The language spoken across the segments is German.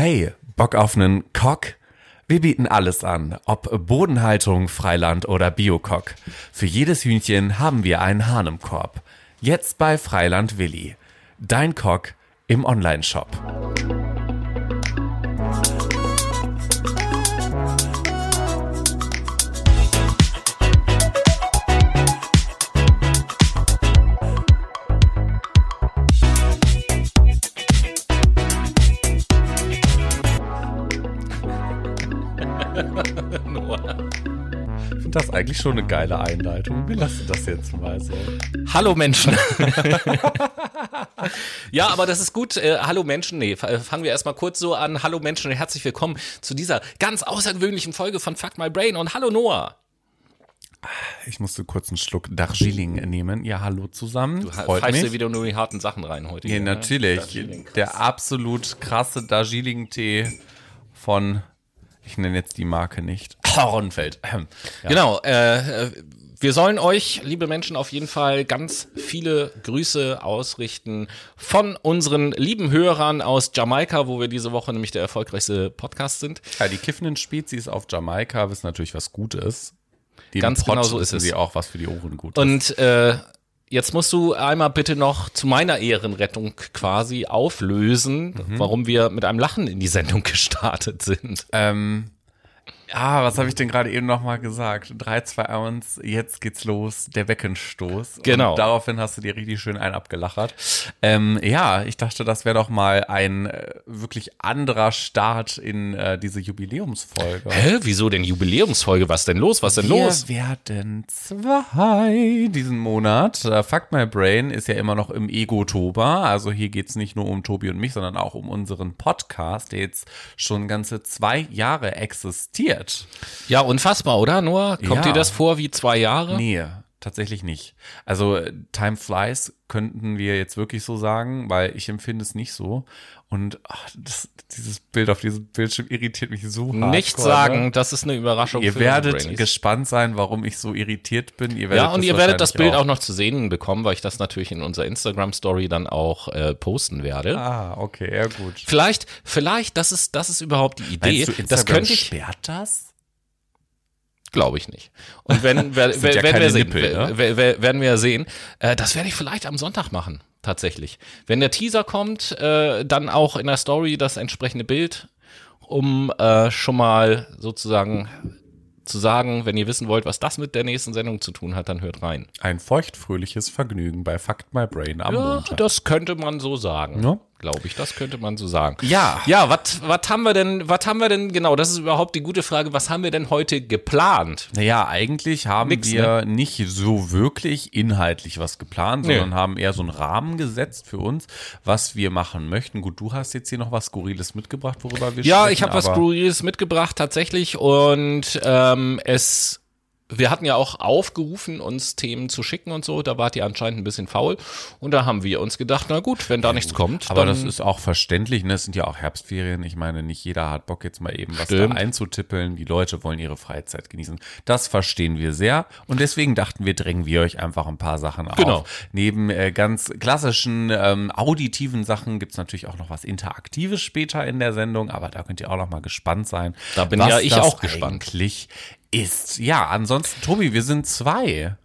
Hey, Bock auf einen Cock? Wir bieten alles an, ob Bodenhaltung, Freiland oder Biocock. Für jedes Hühnchen haben wir einen Hahn im Korb. Jetzt bei Freiland Willi. Dein Cock im Onlineshop. Das eigentlich schon eine geile Einleitung. Wir lassen das jetzt mal so. Hallo Menschen. ja, aber das ist gut. Äh, hallo Menschen. Nee, f- fangen wir erstmal kurz so an. Hallo Menschen und herzlich willkommen zu dieser ganz außergewöhnlichen Folge von Fuck My Brain. Und hallo Noah. Ich musste kurz einen Schluck Darjeeling nehmen. Ja, hallo zusammen. Du Freut pfeifst dir wieder nur die harten Sachen rein heute. Ja, hier, ne? natürlich. Der absolut krasse Darjeeling-Tee von, ich nenne jetzt die Marke nicht, Hornfeld. Ja. Genau. Äh, äh, wir sollen euch, liebe Menschen, auf jeden Fall ganz viele Grüße ausrichten von unseren lieben Hörern aus Jamaika, wo wir diese Woche nämlich der erfolgreichste Podcast sind. Ja, die kiffenden Spezies auf Jamaika wissen natürlich, was gut ist. Die Ganz im Pott genau so ist wissen es. sie auch, was für die Ohren gut ist. Und äh, jetzt musst du einmal bitte noch zu meiner Ehrenrettung quasi auflösen, warum wir mit einem Lachen in die Sendung gestartet sind. Ähm, ja, was habe ich denn gerade eben nochmal gesagt? 3, 2, 1, jetzt geht's los, der Beckenstoß. Genau. Und daraufhin hast du dir richtig schön einen abgelachert. Ähm, ja, ich dachte, das wäre doch mal ein äh, wirklich anderer Start in äh, diese Jubiläumsfolge. Hä, wieso denn Jubiläumsfolge? Was denn los? Was denn los? Wir werden zwei diesen Monat. Äh, Fuck My Brain ist ja immer noch im Ego-Tober. Also hier geht's nicht nur um Tobi und mich, sondern auch um unseren Podcast, der jetzt schon ganze zwei Jahre existiert. Ja, unfassbar, oder, Noah? Kommt Ja. dir das vor wie zwei Jahre? Nee, tatsächlich nicht. Also äh, Time Flies könnten wir jetzt wirklich so sagen, weil ich empfinde es nicht so. Und ach, das, dieses Bild auf diesem Bildschirm irritiert mich so hart. Nichts sagen, das ist eine Überraschung Ihr werdet gespannt sein, warum ich so irritiert bin. Ihr werdet Ja, und ihr werdet das Bild auch noch zu sehen bekommen, weil ich das natürlich in unserer Instagram-Story dann auch äh, posten werde. Ah, okay, ja gut. Vielleicht, vielleicht, das ist, das ist überhaupt die Idee. Meinst du, das Instagram könnte ich, sperrt das? Glaube ich nicht. Und wenn, wer, wer, ja werden wir sehen, Nippel, ne? wer, wer, werden wir sehen. Äh, das werde ich vielleicht am Sonntag machen, tatsächlich. Wenn der Teaser kommt, äh, dann auch in der Story das entsprechende Bild, um äh, schon mal sozusagen zu sagen, wenn ihr wissen wollt, was das mit der nächsten Sendung zu tun hat, dann hört rein. Ein feuchtfröhliches Vergnügen bei Fucked My Brain am Ja, Montag. das könnte man so sagen. Ja. Glaube ich, das könnte man so sagen. Ja. Ja, was was haben wir denn, was haben wir denn, genau, das ist überhaupt die gute Frage, was haben wir denn heute geplant? Naja, eigentlich haben Nix, wir nicht so wirklich inhaltlich was geplant, Nee. sondern haben eher so einen Rahmen gesetzt für uns, was wir machen möchten. Gut, du hast jetzt hier noch was Skurriles mitgebracht, worüber wir Ja, sprechen. ich habe was Skurriles mitgebracht tatsächlich und ähm, es wir hatten ja auch aufgerufen, uns Themen zu schicken und so. Da wart ihr anscheinend ein bisschen faul. Und da haben wir uns gedacht, na gut, wenn da nichts kommt, Aber das ist auch verständlich, ne? Es sind ja auch Herbstferien. Ich meine, nicht jeder hat Bock, jetzt mal eben was Stimmt. da einzutippeln. Die Leute wollen ihre Freizeit genießen. Das verstehen wir sehr. Und deswegen dachten wir, drängen wir euch einfach ein paar Sachen Genau. auf. Neben äh, ganz klassischen ähm, auditiven Sachen gibt's natürlich auch noch was Interaktives später in der Sendung. Aber da könnt ihr auch noch mal gespannt sein. Da bin ja ich auch gespannt. Eigentlich ist. Ja, ansonsten, Tobi, wir sind zwei.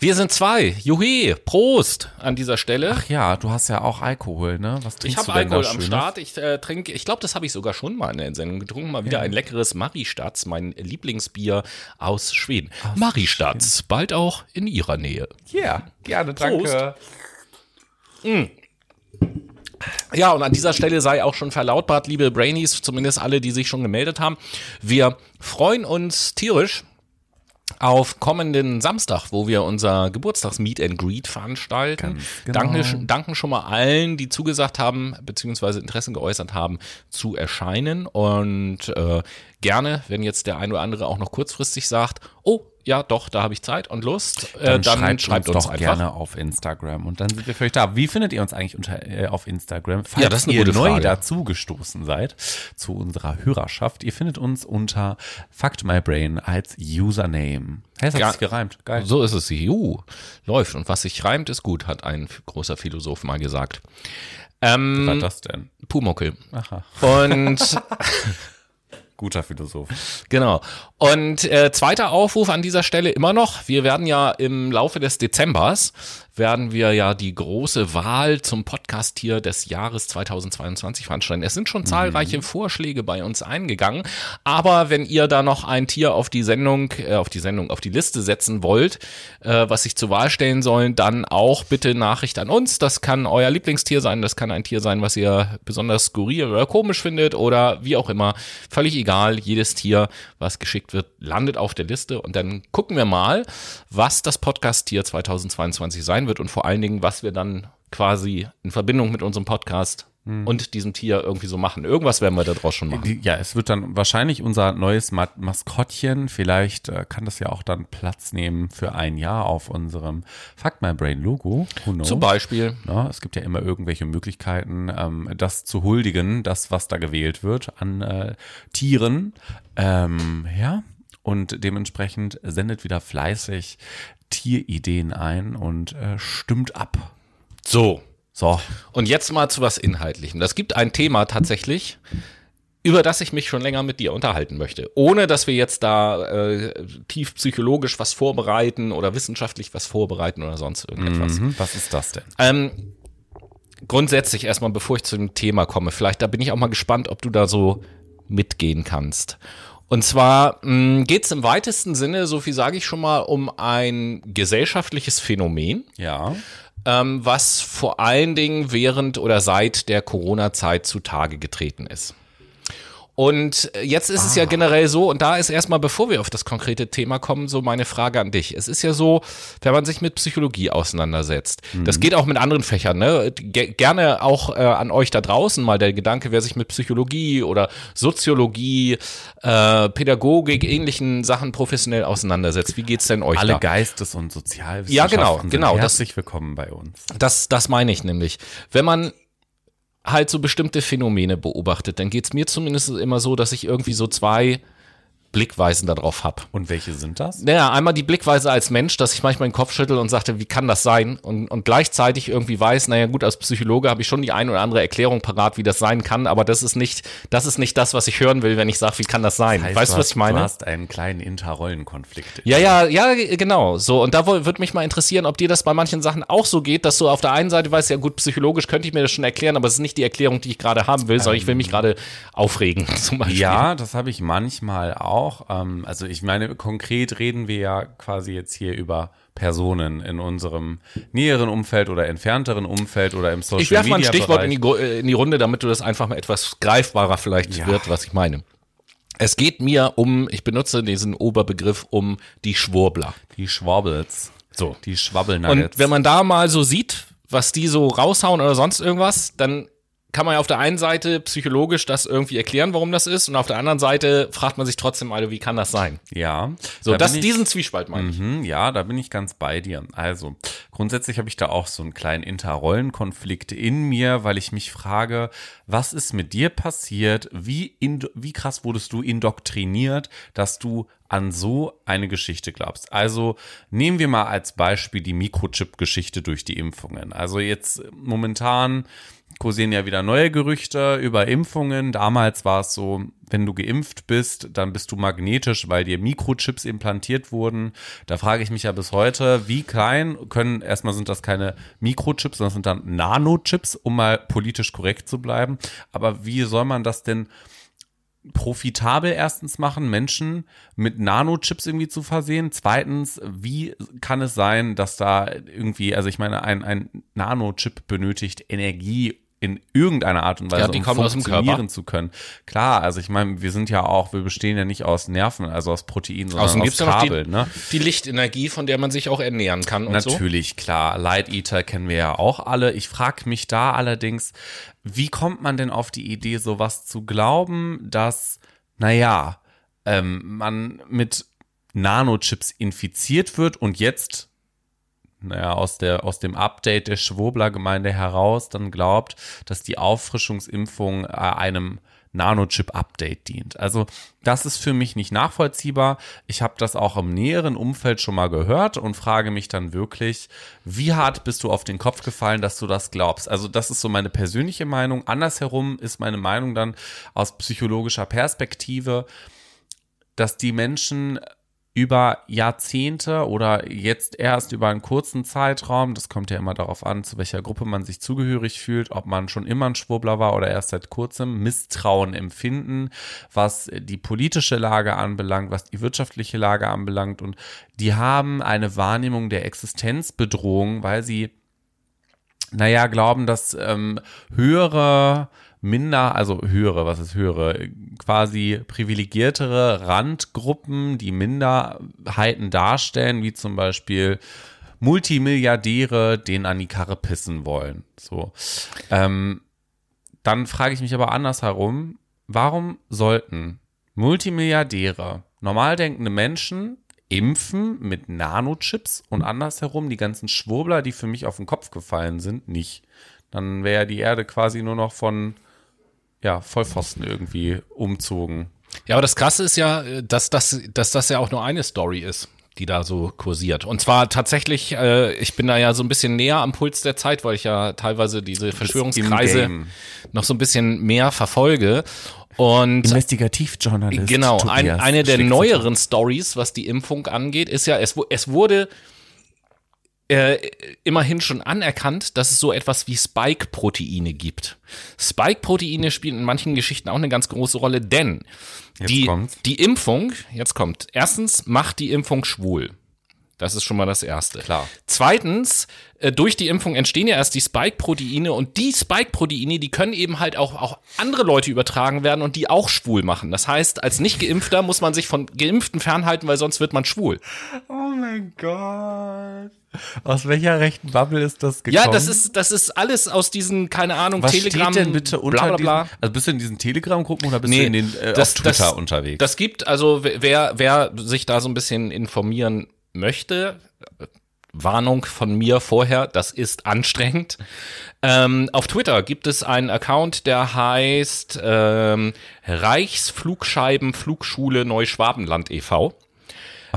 wir sind zwei. Juhe, Prost an dieser Stelle. Ach ja, du hast ja auch Alkohol, ne? Was Ich trinkst habe du denn Alkohol am? Start. Ich äh, trinke, ich glaube, das habe ich sogar schon mal in der Sendung getrunken. Mal wieder ein leckeres Maristads, mein Lieblingsbier aus Schweden. Maristads, bald auch in ihrer Nähe. Ja, gerne, danke. Ja, und an dieser Stelle sei auch schon verlautbart, liebe Brainies, zumindest alle, die sich schon gemeldet haben. Wir freuen uns tierisch auf kommenden Samstag, wo wir unser Geburtstags-Meet and Greet veranstalten. genau. danken, danken schon mal allen, die zugesagt haben, beziehungsweise Interessen geäußert haben, zu erscheinen. Und äh, gerne, wenn jetzt der ein oder andere auch noch kurzfristig sagt, oh, ja, doch, da habe ich Zeit und Lust, äh, Dann, dann, schreibt, schreibt, uns, uns, doch einfach. gerne auf Instagram und dann sind wir für euch da. Wie findet ihr uns eigentlich unter, äh, auf Instagram? Falls Ja, das ist eine ihr gute neu Frage. dazugestoßen seid zu unserer Hörerschaft, ihr findet uns unter Fact My Brain als Username. Hey, das hat Ja. sich gereimt. Geil. So ist es. Juhu, läuft. Und was sich reimt, ist gut, hat ein großer Philosoph mal gesagt. Ähm, Was war das denn? Pumuckel. Aha. Und Guter Philosoph. Genau. Und äh, zweiter Aufruf an dieser Stelle immer noch. Wir werden ja im Laufe des Dezembers werden wir ja die große Wahl zum Podcast-Tier des Jahres 2022 veranstalten. Es sind schon zahlreiche Vorschläge bei uns eingegangen, aber wenn ihr da noch ein Tier auf die Sendung, äh, auf die Sendung, auf die Liste setzen wollt, äh, was sich zur Wahl stellen sollen, dann auch bitte Nachricht an uns. Das kann euer Lieblingstier sein, das kann ein Tier sein, was ihr besonders skurril oder komisch findet oder wie auch immer. Völlig egal, jedes Tier, was geschickt wird, landet auf der Liste und dann gucken wir mal, was das Podcast-Tier 2022 sein wird und vor allen Dingen, was wir dann quasi in Verbindung mit unserem Podcast und diesem Tier irgendwie so machen. Irgendwas werden wir da draus schon machen. Ja, es wird dann wahrscheinlich unser neues Ma Maskottchen. Vielleicht äh, kann das ja auch dann Platz nehmen für ein Jahr auf unserem Fuck My Brain Logo. Zum Beispiel. Ja, es gibt ja immer irgendwelche Möglichkeiten, ähm, das zu huldigen, das, was da gewählt wird an äh, Tieren. Ähm, ja, und dementsprechend sendet wieder fleißig Tierideen ein und äh, stimmt ab. So. So, Und jetzt mal zu was Inhaltlichem. Das gibt ein Thema tatsächlich, über das ich mich schon länger mit dir unterhalten möchte. Ohne dass wir jetzt da äh, tief psychologisch was vorbereiten oder wissenschaftlich was vorbereiten oder sonst irgendetwas. mhm. was ist das denn? Ähm, grundsätzlich erstmal, bevor ich zu dem Thema komme, vielleicht da bin ich auch mal gespannt, ob du da so mitgehen kannst. Und zwar geht es im weitesten Sinne, so viel sage ich schon mal, um ein gesellschaftliches Phänomen, Ja. ähm, was vor allen Dingen während oder seit der Corona-Zeit zutage getreten ist. Und jetzt ist es ja generell so, und da ist erstmal, bevor wir auf das konkrete Thema kommen, so meine Frage an dich. Es ist ja so, wenn man sich mit Psychologie auseinandersetzt, das geht auch mit anderen Fächern, ne? Ge gerne auch äh, an euch da draußen mal der Gedanke, wer sich mit Psychologie oder Soziologie, äh, Pädagogik, ähnlichen Sachen professionell auseinandersetzt. Wie geht's denn euch Alle da? Geistes- und Sozialwissenschaften Ja, genau, sind genau, das- herzlich willkommen bei uns. Das, das meine ich nämlich. Wenn man halt so bestimmte Phänomene beobachtet, dann geht's mir zumindest immer so, dass ich irgendwie so zwei Blickweisen darauf hab. Und welche sind das? Naja, einmal die Blickweise als Mensch, dass ich manchmal den Kopf schüttel und sagte, wie kann das sein? Und, und gleichzeitig irgendwie weiß, naja gut, als Psychologe habe ich schon die eine oder andere Erklärung parat, wie das sein kann, aber das ist nicht, das ist nicht das, was ich hören will, wenn ich sage, wie kann das sein? Heißt, weißt du, was ich meine? Du hast einen kleinen Interrollenkonflikt. Ja, ja, ja, genau. So, und da würde mich mal interessieren, ob dir das bei manchen Sachen auch so geht, dass du auf der einen Seite weißt, ja gut, psychologisch könnte ich mir das schon erklären, aber es ist nicht die Erklärung, die ich gerade haben will, sondern ich will mich gerade aufregen, zum Beispiel. Ja, das habe ich manchmal auch. Ähm, also ich meine, konkret reden wir ja quasi jetzt hier über Personen in unserem näheren Umfeld oder entfernteren Umfeld oder im Social Ich werfe mal ein Media Stichwort in die, in die Runde, damit du das einfach mal etwas greifbarer vielleicht Ja. wird, was ich meine. Es geht mir um, ich benutze diesen Oberbegriff um die Schwurbler. Die Schwabbles. So. Die Schwabbelnuggets. Und wenn man da mal so sieht, was die so raushauen oder sonst irgendwas, dann kann man ja auf der einen Seite psychologisch das irgendwie erklären, warum das ist, und auf der anderen Seite fragt man sich trotzdem, Alter, wie kann das sein? ja. So, da das, ich- diesen Zwiespalt meine ich. Mhm, ja, da bin ich ganz bei dir. Also, grundsätzlich habe ich da auch so einen kleinen Interrollenkonflikt in mir, weil ich mich frage, was ist mit dir passiert? Wie, indo wie krass wurdest du indoktriniert, dass du an so eine Geschichte glaubst? Also, nehmen wir mal als Beispiel die Mikrochip-Geschichte durch die Impfungen. Also jetzt momentan kursieren ja wieder neue Gerüchte über Impfungen. Damals war es so, wenn du geimpft bist, dann bist du magnetisch, weil dir Mikrochips implantiert wurden. Da frage ich mich ja bis heute, wie klein können, erstmal sind das keine Mikrochips, sondern sind dann Nanochips, um mal politisch korrekt zu bleiben. Aber wie soll man das denn profitabel erstens machen, Menschen mit Nanochips irgendwie zu versehen. Zweitens, wie kann es sein, dass da irgendwie, also ich meine, ein, ein Nanochip benötigt Energie in irgendeiner Art und Weise, Ja, die um kommen aus dem funktionieren zu können. Klar, also ich meine, wir sind ja auch, wir bestehen ja nicht aus Nerven, also aus Proteinen, sondern Außerdem aus Kabel, die, ne? die Lichtenergie, von der man sich auch ernähren kann und so. Natürlich, klar. Light Eater kennen wir ja auch alle. Ich frage mich da allerdings, wie kommt man denn auf die Idee, sowas zu glauben, dass, naja, ähm, man mit Nanochips infiziert wird und jetzt, naja, aus, der, aus dem Update der Schwurbler-Gemeinde heraus dann glaubt, dass die Auffrischungsimpfung äh, einem Nanochip-Update dient. Also das ist für mich nicht nachvollziehbar. Ich habe das auch im näheren Umfeld schon mal gehört und frage mich dann wirklich, wie hart bist du auf den Kopf gefallen, dass du das glaubst? Also das ist so meine persönliche Meinung. Andersherum ist meine Meinung dann aus psychologischer Perspektive, dass die Menschen über Jahrzehnte oder jetzt erst über einen kurzen Zeitraum, das kommt ja immer darauf an, zu welcher Gruppe man sich zugehörig fühlt, ob man schon immer ein Schwurbler war oder erst seit kurzem, Misstrauen empfinden, was die politische Lage anbelangt, was die wirtschaftliche Lage anbelangt. Und die haben eine Wahrnehmung der Existenzbedrohung, weil sie naja, glauben, dass ähm, höhere minder, also höhere, was ist höhere, quasi privilegiertere Randgruppen, die Minderheiten darstellen, wie zum Beispiel Multimilliardäre, denen an die Karre pissen wollen. So. Ähm, dann frage ich mich aber andersherum, warum sollten Multimilliardäre, normal denkende Menschen impfen mit Nanochips und andersherum die ganzen Schwurbler, die für mich auf den Kopf gefallen sind, nicht? Dann wäre die Erde quasi nur noch von ja, Vollpfosten irgendwie umzogen. Ja, aber das Krasse ist ja, dass das, dass das ja auch nur eine Story ist die da so kursiert. Und zwar tatsächlich, äh, ich bin da ja so ein bisschen näher am Puls der Zeit, weil ich ja teilweise diese Verschwörungskreise noch so ein bisschen mehr verfolge. Und Investigativjournalist. Genau, ein, eine der neueren Stories, was die Impfung angeht, ist ja, es, es wurde äh, immerhin schon anerkannt, dass es so etwas wie Spike-Proteine gibt. Spike-Proteine spielen in manchen Geschichten auch eine ganz große Rolle, denn die, die Impfung, jetzt kommt, erstens macht die Impfung schwul. Das ist schon mal das Erste. Klar. Zweitens, äh, durch die Impfung entstehen ja erst die Spike-Proteine und die Spike-Proteine, die können eben halt auch, auch andere Leute übertragen werden und die auch schwul machen. Das heißt, als Nicht-Geimpfter muss man sich von Geimpften fernhalten, weil sonst wird man schwul. Oh mein Gott. Aus welcher rechten Bubble ist das gekommen? Ja, das ist, das ist alles aus diesen, keine Ahnung, Was Telegram. Steht denn bitte unter bla, bla, bla. Diesen, also bist du in diesen Telegram-Gruppen oder bist nee, du in den äh, das, auf Twitter das, unterwegs? Das gibt, also wer, wer sich da so ein bisschen informieren möchte, Warnung von mir vorher, das ist anstrengend. Ähm, auf Twitter gibt es einen Account, der heißt ähm, Reichsflugscheiben Flugschule Neuschwabenland e.V.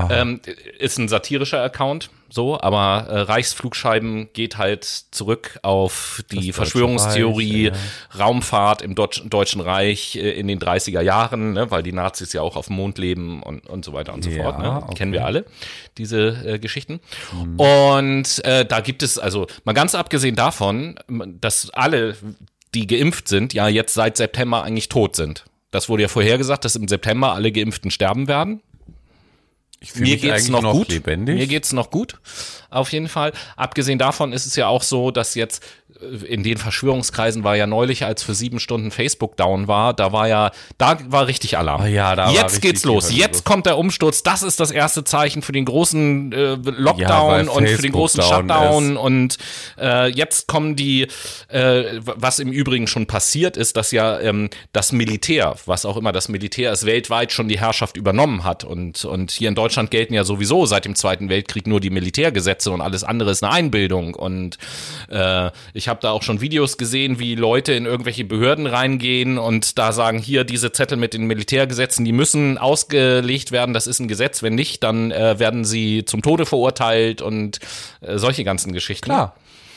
Ähm, ist ein satirischer Account, so, aber äh, Reichsflugscheiben geht halt zurück auf die das Verschwörungstheorie, Reich, ja. Raumfahrt im Deutsch, Deutschen Reich äh, in den 30er Jahren, ne, weil die Nazis ja auch auf dem Mond leben und, und so weiter und so ja, fort. Ne? Okay. Kennen wir alle, diese äh, Geschichten. Mhm. Und äh, da gibt es, also mal ganz abgesehen davon, dass alle, die geimpft sind, ja jetzt seit September eigentlich tot sind. Das wurde ja vorhergesagt, dass im September alle Geimpften sterben werden. Mir geht's noch, noch gut. Lebendig. Mir geht's noch gut. Auf jeden Fall. Abgesehen davon ist es ja auch so, dass jetzt in den Verschwörungskreisen war ja neulich, als für sieben Stunden Facebook down war, da war ja, da war richtig Alarm. Oh ja, da Jetzt geht's los. Jetzt kommt der Umsturz. Das ist das erste Zeichen für den großen äh, Lockdown ja, und für den großen Shutdown. Ist. Und äh, jetzt kommen die, äh, was im Übrigen schon passiert ist, dass ja ähm, das Militär, was auch immer das Militär ist, weltweit schon die Herrschaft übernommen hat. Und, und hier in Deutschland gelten ja sowieso seit dem Zweiten Weltkrieg nur die Militärgesetze und alles andere ist eine Einbildung. Und äh, ich habe habe da auch schon Videos gesehen, wie Leute in irgendwelche Behörden reingehen und da sagen, hier diese Zettel mit den Militärgesetzen, die müssen ausgelegt werden, das ist ein Gesetz, wenn nicht, dann äh, werden sie zum Tode verurteilt und äh, solche ganzen Geschichten. Klar.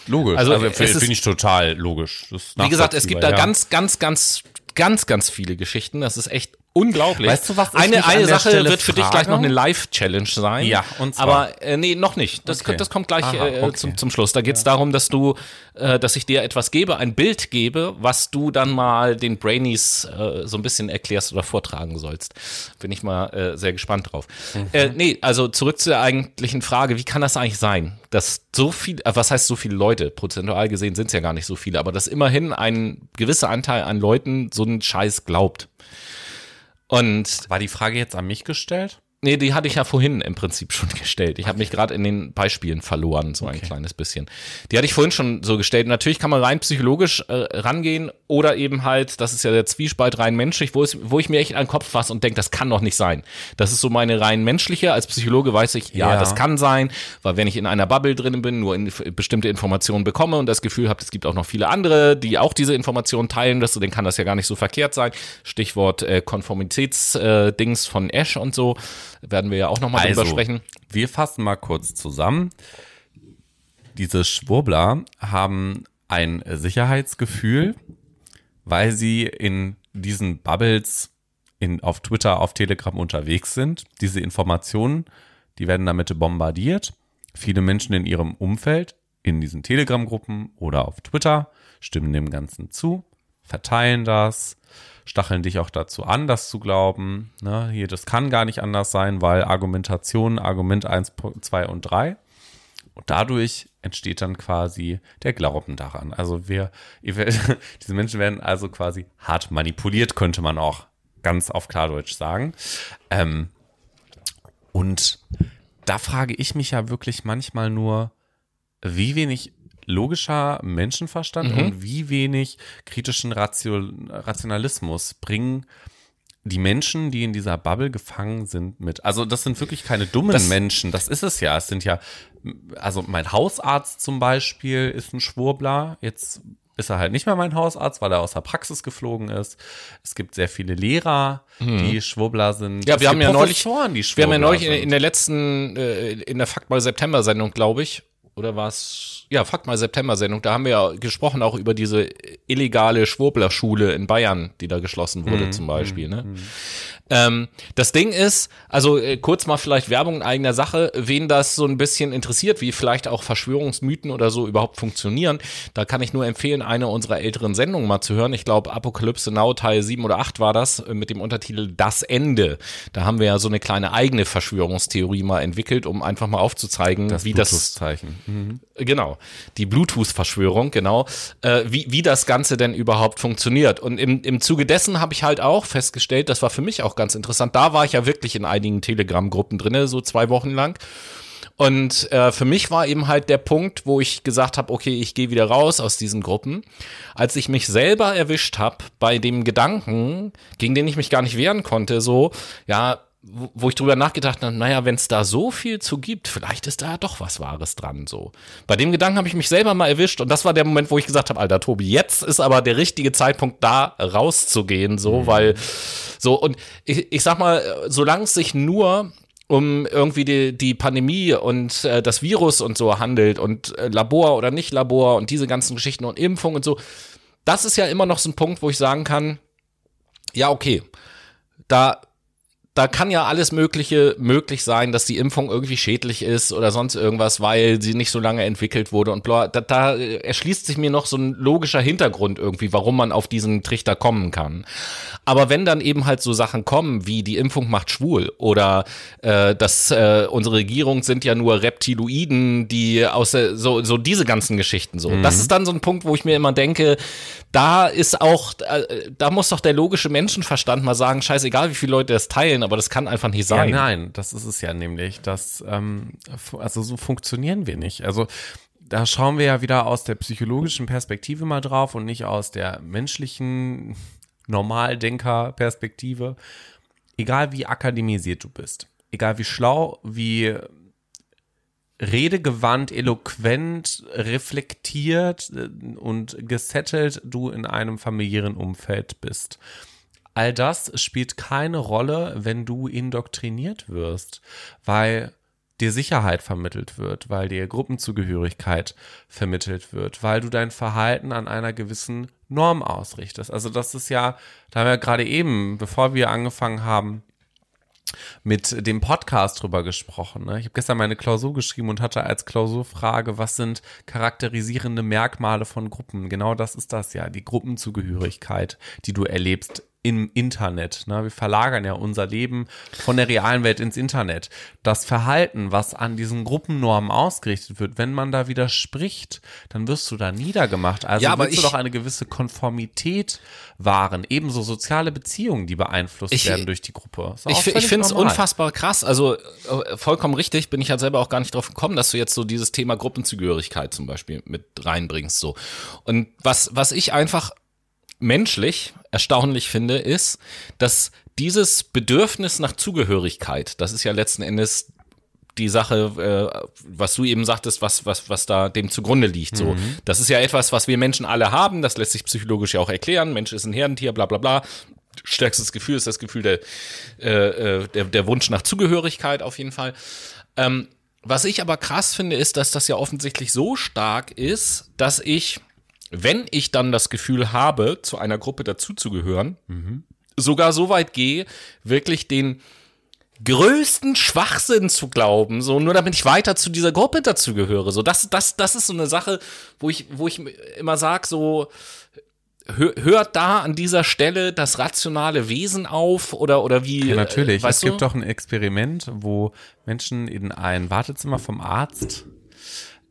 Logisch. Also, also finde ich total logisch. Wie gesagt, es gibt da ja. ganz, ganz, ganz, ganz, ganz viele Geschichten. Das ist echt unglaublich. Weißt du, was eine, eine Sache Stelle wird für frage? dich gleich noch eine Live-Challenge sein. Ja, und zwar. Aber äh, nee, noch nicht. Das, okay. das kommt gleich Aha, äh, okay. zum, zum Schluss. Da geht es ja. darum, dass du, äh, dass ich dir etwas gebe, ein Bild gebe, was du dann mal den Brainies äh, so ein bisschen erklärst oder vortragen sollst. Bin ich mal äh, sehr gespannt drauf. Mhm. Äh, nee, also zurück zur eigentlichen Frage, wie kann das eigentlich sein, dass so viel, äh, was heißt so viele Leute, prozentual gesehen sind es ja gar nicht so viele, aber dass immerhin ein gewisser Anteil an Leuten so einen Scheiß glaubt. Und war die Frage jetzt an mich gestellt? Nee, die hatte ich ja vorhin im Prinzip schon gestellt. Ich habe mich gerade in den Beispielen verloren, so ein kleines bisschen. Die hatte ich vorhin schon so gestellt. Natürlich kann man rein psychologisch äh, rangehen oder eben halt, das ist ja der Zwiespalt rein menschlich, wo, es, wo ich mir echt an den Kopf fasse und denke, das kann doch nicht sein. Das ist so meine rein menschliche. Als Psychologe weiß ich, ja, Ja. das kann sein, weil wenn ich in einer Bubble drin bin, nur in, bestimmte Informationen bekomme und das Gefühl habe, es gibt auch noch viele andere, die auch diese Informationen teilen, das, dann kann das ja gar nicht so verkehrt sein. Stichwort äh, Konformitätsdings äh, von Ash und so. Werden wir ja auch nochmal drüber sprechen. Wir fassen mal kurz zusammen. Diese Schwurbler haben ein Sicherheitsgefühl, weil sie in diesen Bubbles in, auf Twitter, auf Telegram unterwegs sind. Diese Informationen, die werden damit bombardiert. Viele Menschen in ihrem Umfeld, in diesen Telegram-Gruppen oder auf Twitter, stimmen dem Ganzen zu, verteilen das, stacheln dich auch dazu an, das zu glauben. Ne, hier, das kann gar nicht anders sein, weil Argumentation, Argument 1, 2 und 3. Und dadurch entsteht dann quasi der Glauben daran. Also wir, diese Menschen werden also quasi hart manipuliert, könnte man auch ganz auf Klardeutsch sagen. Ähm, und da frage ich mich ja wirklich manchmal nur, wie wenig logischer Menschenverstand und wie wenig kritischen Ratio Rationalismus bringen die Menschen, die in dieser Bubble gefangen sind, mit. Also das sind wirklich keine dummen Das- Menschen, das ist es ja. Es sind ja, also mein Hausarzt zum Beispiel ist ein Schwurbler. Jetzt ist er halt nicht mehr mein Hausarzt, weil er aus der Praxis geflogen ist. Es gibt sehr viele Lehrer, die Schwurbler sind. Mhm. Ja, wir haben ja neulich, die wir haben ja neulich in, der letzten, äh, in der Fakt mal September Sendung, glaube ich, oder war es, ja, Fakt mal September Sendung, da haben wir ja gesprochen auch über diese illegale Schwurblerschule in Bayern, die da geschlossen wurde Mhm. zum Beispiel, ne? Ähm, das Ding ist, also äh, kurz mal vielleicht Werbung in eigener Sache, wen das so ein bisschen interessiert, wie vielleicht auch Verschwörungsmythen oder so überhaupt funktionieren, da kann ich nur empfehlen, eine unserer älteren Sendungen mal zu hören. Ich glaube, Apokalypse Now Teil 7 oder 8 war das, äh, mit dem Untertitel Das Ende. Da haben wir ja so eine kleine eigene Verschwörungstheorie mal entwickelt, um einfach mal aufzuzeigen, das wie das. Mhm. Genau, die Bluetooth-Verschwörung, genau, äh, wie, wie das Ganze denn überhaupt funktioniert. Und im, im Zuge dessen habe ich halt auch festgestellt, das war für mich auch ganz interessant, da war ich ja wirklich in einigen Telegram-Gruppen drinne, so zwei Wochen lang. Und äh, für mich war eben halt der Punkt, wo ich gesagt habe, okay, ich gehe wieder raus aus diesen Gruppen, als ich mich selber erwischt habe bei dem Gedanken, gegen den ich mich gar nicht wehren konnte, so, ja, wo wo ich drüber nachgedacht habe, naja, wenn es da so viel zu gibt, vielleicht ist da ja doch was Wahres dran, so. Bei dem Gedanken habe ich mich selber mal erwischt und das war der Moment, wo ich gesagt habe, Alter Tobi, jetzt ist aber der richtige Zeitpunkt da rauszugehen, so, weil so und ich, ich sag mal, solange es sich nur um irgendwie die, die Pandemie und äh, das Virus und so handelt und äh, Labor oder nicht Labor und diese ganzen Geschichten und Impfung und so, das ist ja immer noch so ein Punkt, wo ich sagen kann, ja, okay, da da kann ja alles Mögliche möglich sein, dass die Impfung irgendwie schädlich ist oder sonst irgendwas, weil sie nicht so lange entwickelt wurde und bla. Da, da erschließt sich mir noch so ein logischer Hintergrund irgendwie, warum man auf diesen Trichter kommen kann. Aber wenn dann eben halt so Sachen kommen, wie die Impfung macht schwul oder äh, dass äh, unsere Regierung sind ja nur Reptiloiden, die aus der, so, so diese ganzen Geschichten so. Das ist dann so ein Punkt, wo ich mir immer denke, da ist auch, äh, da muss doch der logische Menschenverstand mal sagen, scheißegal, wie viele Leute das teilen, aber das kann einfach nicht Ja, sein. nein, das ist es ja nämlich. Das, ähm, also so funktionieren wir nicht. Also da schauen wir ja wieder aus der psychologischen Perspektive mal drauf und nicht aus der menschlichen Normaldenker-Perspektive. Egal wie akademisiert du bist, egal wie schlau, wie redegewandt, eloquent, reflektiert äh, und gesettelt du in einem familiären Umfeld bist. All das spielt keine Rolle, wenn du indoktriniert wirst, weil dir Sicherheit vermittelt wird, weil dir Gruppenzugehörigkeit vermittelt wird, weil du dein Verhalten an einer gewissen Norm ausrichtest. Also das ist ja, da haben wir gerade eben, bevor wir angefangen haben, mit dem Podcast drüber gesprochen. Ne? Ich habe gestern meine Klausur geschrieben und hatte als Klausurfrage, was sind charakterisierende Merkmale von Gruppen? Genau das ist das ja, die Gruppenzugehörigkeit, die du erlebst im Internet. Ne? Wir verlagern ja unser Leben von der realen Welt ins Internet. Das Verhalten, was an diesen Gruppennormen ausgerichtet wird, wenn man da widerspricht, dann wirst du da niedergemacht. Also Ja, willst du ich- doch eine gewisse Konformität wahren. Ebenso soziale Beziehungen, die beeinflusst Ich- werden durch die Gruppe. Ich, ich finde es unfassbar krass. Also äh, vollkommen richtig, bin ich halt selber auch gar nicht drauf gekommen, dass du jetzt so dieses Thema Gruppenzugehörigkeit zum Beispiel mit reinbringst. So. Und was, was ich einfach menschlich erstaunlich finde, ist, dass dieses Bedürfnis nach Zugehörigkeit, das ist ja letzten Endes die Sache, äh, was du eben sagtest, was, was, was da dem zugrunde liegt. So, das ist ja etwas, was wir Menschen alle haben. Das lässt sich psychologisch ja auch erklären. Mensch ist ein Herdentier, bla bla bla. Stärkstes Gefühl ist das Gefühl der, äh, äh, der, der Wunsch nach Zugehörigkeit auf jeden Fall. Ähm, was ich aber krass finde, ist, dass das ja offensichtlich so stark ist, dass ich, wenn ich dann das Gefühl habe, zu einer Gruppe dazuzugehören, sogar so weit gehe, wirklich den größten Schwachsinn zu glauben, so nur damit ich weiter zu dieser Gruppe dazugehöre. So das, das, das ist so eine Sache, wo ich, wo ich immer sag, so hö- hört da an dieser Stelle das rationale Wesen auf oder oder wie? Ja, natürlich. Äh, es gibt du? doch ein Experiment, wo Menschen in ein Wartezimmer vom Arzt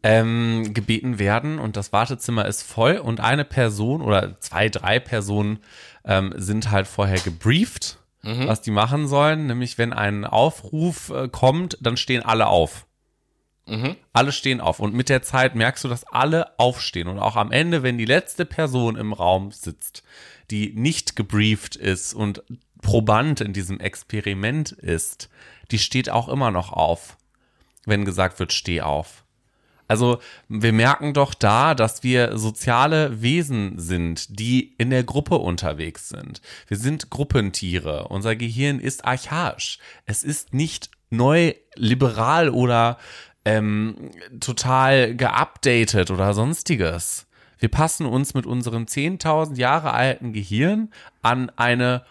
ähm, gebeten werden und das Wartezimmer ist voll und eine Person oder zwei, drei Personen ähm, sind halt vorher gebrieft, Mhm. was die machen sollen. Nämlich, wenn ein Aufruf äh, kommt, dann stehen alle auf. Mhm. Alle stehen auf. Und mit der Zeit merkst du, dass alle aufstehen. Und auch am Ende, wenn die letzte Person im Raum sitzt, die nicht gebrieft ist und Proband in diesem Experiment ist, die steht auch immer noch auf, wenn gesagt wird, steh auf. Also wir merken doch da, dass wir soziale Wesen sind, die in der Gruppe unterwegs sind. Wir sind Gruppentiere. Unser Gehirn ist archaisch. Es ist nicht neu, liberal oder ähm, total geupdatet oder sonstiges. Wir passen uns mit unserem 10.000 Jahre alten Gehirn an eine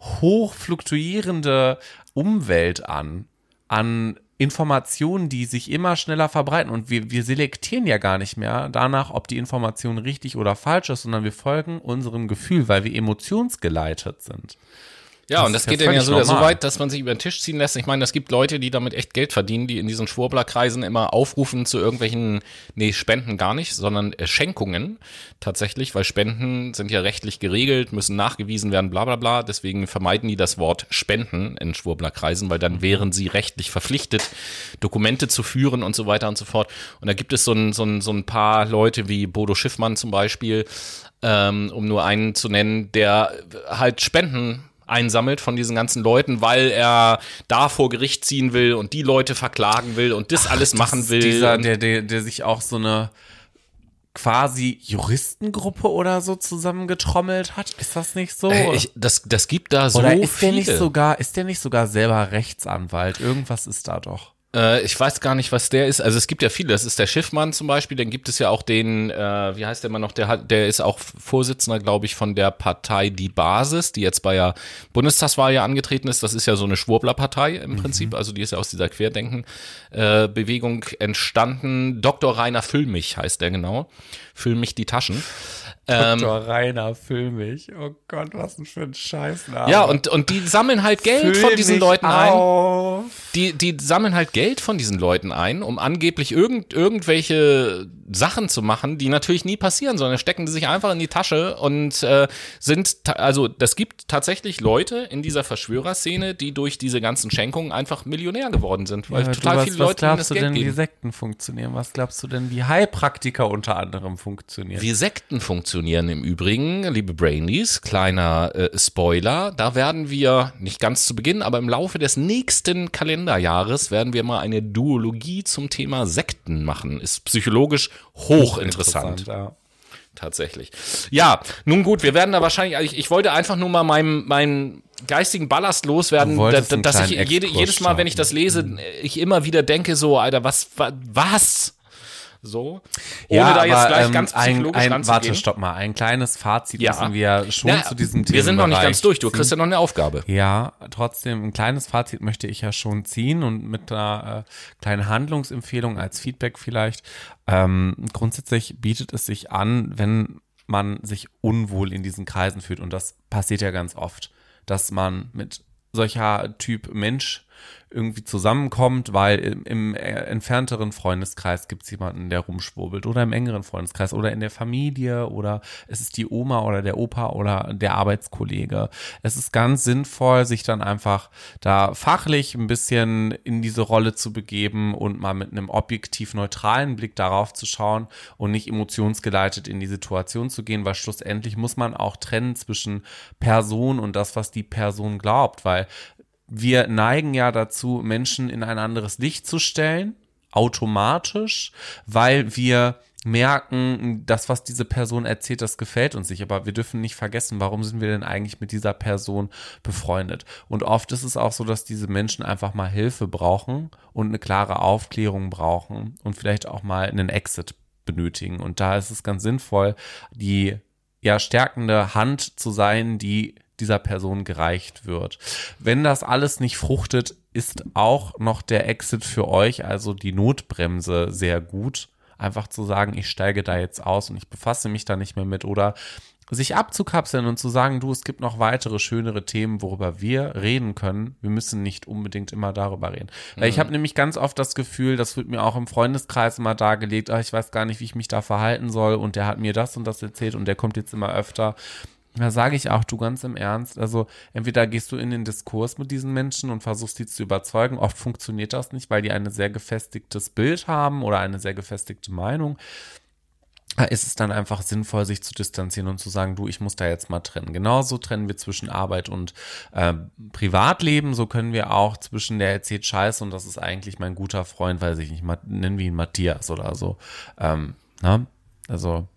hochfluktuierende Umwelt an, an Informationen, die sich immer schneller verbreiten. Und wir, wir selektieren ja gar nicht mehr danach, ob die Information richtig oder falsch ist, sondern wir folgen unserem Gefühl, weil wir emotionsgeleitet sind. Ja, Das und das ja geht dann ja sogar so weit, dass man sich über den Tisch ziehen lässt. Ich meine, es gibt Leute, die damit echt Geld verdienen, die in diesen Schwurblerkreisen immer aufrufen zu irgendwelchen, nee, Spenden gar nicht, sondern äh, Schenkungen tatsächlich, weil Spenden sind ja rechtlich geregelt, müssen nachgewiesen werden, bla bla bla. Deswegen vermeiden die das Wort Spenden in Schwurblerkreisen, weil dann wären sie rechtlich verpflichtet, Dokumente zu führen und so weiter und so fort. Und da gibt es so ein, so ein, so ein paar Leute wie Bodo Schiffmann zum Beispiel, ähm, um nur einen zu nennen, der halt Spenden einsammelt von diesen ganzen Leuten, weil er da vor Gericht ziehen will und die Leute verklagen will und das alles machen Das will. Dieser, der, der, der sich auch so eine quasi Juristengruppe oder so zusammengetrommelt hat. Ist das nicht so? Ey, ich, das, das gibt da so oder ist viele. der nicht sogar, ist der nicht sogar selber Rechtsanwalt? Irgendwas ist da doch. Äh, ich weiß gar nicht, was der ist. Also es gibt ja viele. Das ist der Schiffmann zum Beispiel. Dann gibt es ja auch den, äh, wie heißt der immer noch? Der hat, der ist auch Vorsitzender, glaube ich, von der Partei Die Basis, die jetzt bei der Bundestagswahl ja angetreten ist. Das ist ja so eine Schwurblerpartei im Prinzip. Also die ist ja aus dieser Querdenken-Bewegung entstanden. Dr. Rainer Füllmich heißt der genau. Füllmich die Taschen. Ähm, Dr. Rainer Füllmich. Oh Gott, was denn für ein Scheißname. ja, und, und die sammeln halt Geld von diesen Leuten ein. auf. Die, die sammeln halt Geld von diesen Leuten ein, um angeblich irgend, irgendwelche Sachen zu machen, die natürlich nie passieren, sondern stecken die sich einfach in die Tasche und äh, sind, also das gibt tatsächlich Leute in dieser Verschwörerszene, die durch diese ganzen Schenkungen einfach Millionär geworden sind, weil Ja, total was, viele was Leute ihnen glaubst du Geld denn, wie geben. Sekten funktionieren? Was glaubst du denn, wie Heilpraktiker unter anderem funktionieren? Wie Sekten funktionieren im Übrigen, liebe Brainies, kleiner äh, Spoiler, da werden wir nicht ganz zu Beginn, aber im Laufe des nächsten Kalenderjahres werden wir mal eine Duologie zum Thema Sekten machen. Ist psychologisch hochinteressant, ja. tatsächlich. Ja, nun gut, wir werden da wahrscheinlich, ich, ich wollte einfach nur mal meinen, meinen geistigen Ballast loswerden, da- dass ich jede, jedes Mal, wenn ich das lese, ich immer wieder denke so, Alter, was, wa- was? So, ohne da jetzt gleich ähm, ganz psychologisch ein, ein, ranzugehen. Warte, stopp mal. Ein kleines Fazit Ja. müssen wir schon Na, zu diesem Thema Wir sind noch nicht ganz durch, du kriegst ja noch eine Aufgabe. Ja, trotzdem ein kleines Fazit möchte ich ja schon ziehen und mit einer äh, kleinen Handlungsempfehlung als Feedback vielleicht. Ähm, grundsätzlich bietet es sich an, wenn man sich unwohl in diesen Kreisen fühlt. Und das passiert ja ganz oft, dass man mit solcher Typ Mensch irgendwie zusammenkommt, weil im, im entfernteren Freundeskreis gibt es jemanden, der rumschwurbelt oder im engeren Freundeskreis oder in der Familie oder es ist die Oma oder der Opa oder der Arbeitskollege. Es ist ganz sinnvoll, sich dann einfach da fachlich ein bisschen in diese Rolle zu begeben und mal mit einem objektiv neutralen Blick darauf zu schauen und nicht emotionsgeleitet in die Situation zu gehen, weil schlussendlich muss man auch trennen zwischen Person und das, was die Person glaubt, weil wir neigen ja dazu, Menschen in ein anderes Licht zu stellen, automatisch, weil wir merken, das, was diese Person erzählt, das gefällt uns nicht. Aber wir dürfen nicht vergessen, warum sind wir denn eigentlich mit dieser Person befreundet? Und oft ist es auch so, dass diese Menschen einfach mal Hilfe brauchen und eine klare Aufklärung brauchen und vielleicht auch mal einen Exit benötigen. Und da ist es ganz sinnvoll, die ja stärkende Hand zu sein, die dieser Person gereicht wird. Wenn das alles nicht fruchtet, ist auch noch der Exit für euch, also die Notbremse, sehr gut. Einfach zu sagen, ich steige da jetzt aus und ich befasse mich da nicht mehr mit oder sich abzukapseln und zu sagen, du, es gibt noch weitere schönere Themen, worüber wir reden können. Wir müssen nicht unbedingt immer darüber reden. Weil ich mhm. habe nämlich ganz oft das Gefühl, das wird mir auch im Freundeskreis immer dargelegt, ach, ich weiß gar nicht, wie ich mich da verhalten soll und der hat mir das und das erzählt und der kommt jetzt immer öfter. Da sage ich auch, du ganz im Ernst, also entweder gehst du in den Diskurs mit diesen Menschen und versuchst sie zu überzeugen. Oft funktioniert das nicht, weil die ein sehr gefestigtes Bild haben oder eine sehr gefestigte Meinung. Da ist es dann einfach sinnvoll, sich zu distanzieren und zu sagen, du, ich muss da jetzt mal trennen. Genauso trennen wir zwischen Arbeit und äh, Privatleben. So können wir auch zwischen der erzählt Scheiße und das ist eigentlich mein guter Freund, weiß ich nicht, nennen wir ihn Matthias oder so. Ähm, na? Ne? Also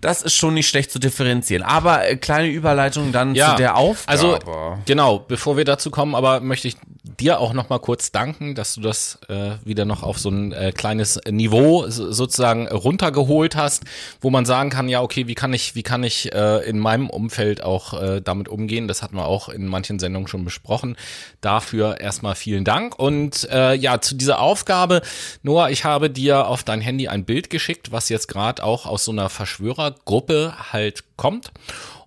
das ist schon nicht schlecht zu differenzieren. Aber äh, kleine Überleitung dann ja, zu der Aufgabe. Also genau, bevor wir dazu kommen, aber möchte ich dir auch noch mal kurz danken, dass du das äh, wieder noch auf so ein äh, kleines Niveau sozusagen runtergeholt hast, wo man sagen kann, ja okay, wie kann ich, wie kann ich äh, in meinem Umfeld auch äh, damit umgehen? Das hatten wir auch in manchen Sendungen schon besprochen. Dafür erstmal vielen Dank und äh, ja zu dieser Aufgabe, Noah, ich habe dir auf dein Handy ein Bild geschickt, was jetzt gerade auch aus so einer Verschwörer Gruppe halt kommt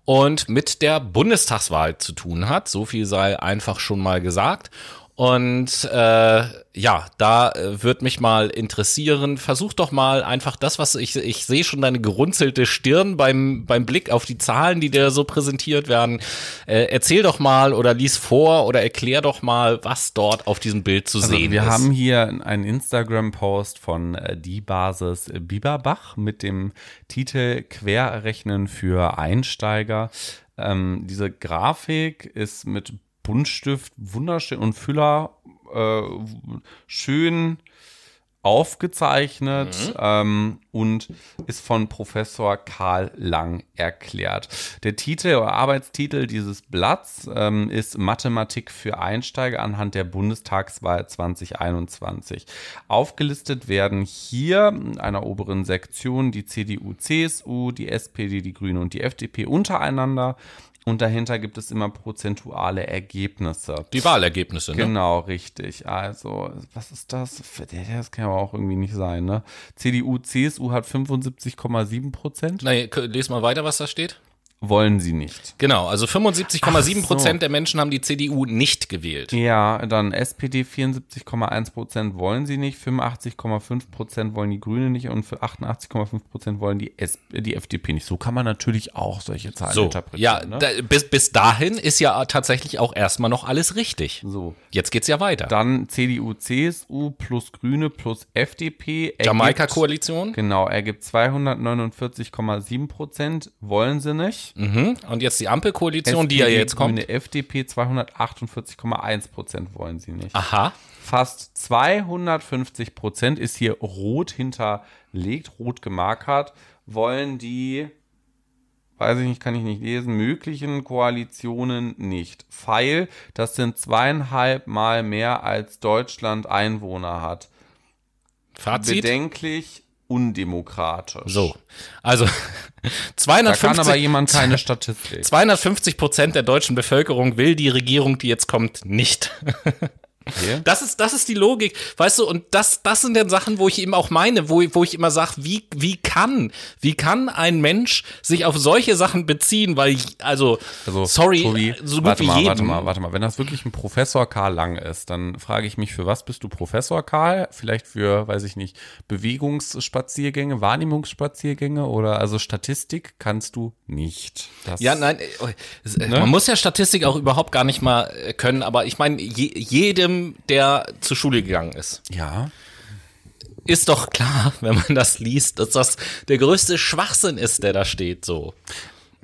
und mit der Bundestagswahl zu tun hat. So viel sei einfach schon mal gesagt. Und äh, ja, da äh, wird mich mal interessieren. Versuch doch mal einfach das, was ich, ich sehe schon deine gerunzelte Stirn beim, beim Blick auf die Zahlen, die dir so präsentiert werden. Äh, erzähl doch mal oder lies vor oder erklär doch mal, was dort auf diesem Bild zu also sehen wir ist. Wir haben hier einen Instagram-Post von äh, die Basis Biberbach mit dem Titel Querrechnen für Einsteiger. Ähm, diese Grafik ist mit Buntstift wunderschön und Füller äh, schön aufgezeichnet mhm. ähm, und ist von Professor Karl Lang erklärt. Der Titel oder Arbeitstitel dieses Blatts ähm, ist Mathematik für Einsteiger anhand der Bundestagswahl 2021. Aufgelistet werden hier in einer oberen Sektion die CDU, CSU, die SPD, die Grüne und die FDP untereinander und dahinter gibt es immer prozentuale Ergebnisse. Die Wahlergebnisse, ne? Genau, richtig. Also, was ist das? Das kann aber auch irgendwie nicht sein, ne? CDU, CSU hat 75,7 Prozent. Nee, les mal weiter, was da steht wollen sie nicht. Genau, also 75,7 Prozent so. der Menschen haben die CDU nicht gewählt. Ja, dann SPD 74,1 Prozent wollen sie nicht, 85,5 Prozent wollen die Grüne nicht und für 88,5 Prozent wollen die, S die FDP nicht. So kann man natürlich auch solche Zahlen so, interpretieren. Ja, ne? da, bis, bis dahin ist ja tatsächlich auch erstmal noch alles richtig. So. Jetzt geht's ja weiter. Dann CDU, CSU plus Grüne plus FDP. Jamaika-Koalition. Genau, ergibt 249,7 Prozent, wollen sie nicht. Mhm. Und jetzt die Ampelkoalition, die ja jetzt kommt. Eine FDP 248,1 Prozent wollen sie nicht. Aha. Fast 250 Prozent ist hier rot hinterlegt, rot gemarkert, wollen die, weiß ich nicht, kann ich nicht lesen, möglichen Koalitionen nicht. Pfeil, das sind zweieinhalb Mal mehr als Deutschland Einwohner hat. Fazit? Bedenklich undemokratisch. So, also 250, da kann aber jemand keine Statistik. 250 Prozent der deutschen Bevölkerung will die Regierung, die jetzt kommt, nicht. Okay. Das ist, das ist die Logik, weißt du, und das, das sind dann Sachen, wo ich eben auch meine, wo, wo ich immer sage, wie, wie kann, wie kann ein Mensch sich auf solche Sachen beziehen, weil ich, also, Also, sorry, Tobi, so gut warte wie mal, jeden. warte mal, warte mal. Wenn das wirklich ein Professor Karl Lang ist, dann frage ich mich, für was bist du Professor Karl? Vielleicht für, weiß ich nicht, Bewegungsspaziergänge, Wahrnehmungsspaziergänge oder also Statistik kannst du nicht. Das Ja, nein, äh, es- äh, Ne? man muss ja Statistik auch überhaupt gar nicht mal äh, können, aber ich meine, je, jedem, der zur Schule gegangen ist, Ja. ist doch klar, wenn man das liest, dass das der größte Schwachsinn ist, der da steht, so.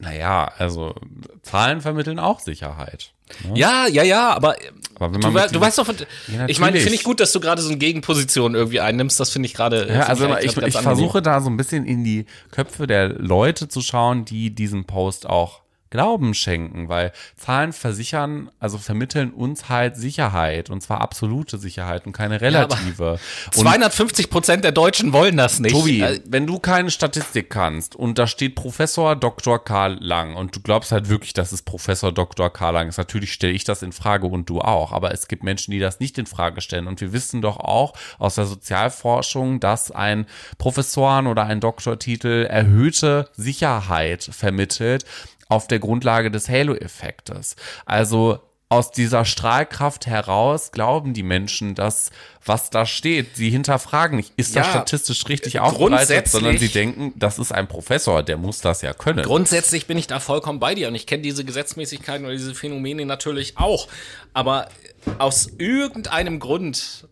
Naja, also Zahlen vermitteln auch Sicherheit. Ja, ja, ja, aber, Aber wenn du, we- du weißt doch, von- Ja, ich meine, finde ich gut, dass du gerade so eine Gegenposition irgendwie einnimmst, das finde ich gerade. Ja, find also ich, ich angenehm. versuche da so ein bisschen in die Köpfe der Leute zu schauen, die diesem Post auch Glauben schenken, weil Zahlen versichern, also vermitteln uns halt Sicherheit und zwar absolute Sicherheit und keine relative. und 250 Prozent der Deutschen wollen das nicht. Tobi, Äh, wenn du keine Statistik kannst und da steht Professor Dr. Karl Lang und du glaubst halt wirklich, dass es Professor Dr. Karl Lang ist, natürlich stelle ich das in Frage und du auch, aber es gibt Menschen, die das nicht in Frage stellen und wir wissen doch auch aus der Sozialforschung, dass ein Professoren- oder ein Doktortitel erhöhte Sicherheit vermittelt auf der Grundlage des Halo-Effektes. Also aus dieser Strahlkraft heraus glauben die Menschen, dass was da steht, sie hinterfragen nicht, ist das Ja, statistisch richtig aufbereitet, sondern sie denken, das ist ein Professor, der muss das ja können. Grundsätzlich bin ich da vollkommen bei dir und ich kenne diese Gesetzmäßigkeiten oder diese Phänomene natürlich auch. Aber aus irgendeinem Grund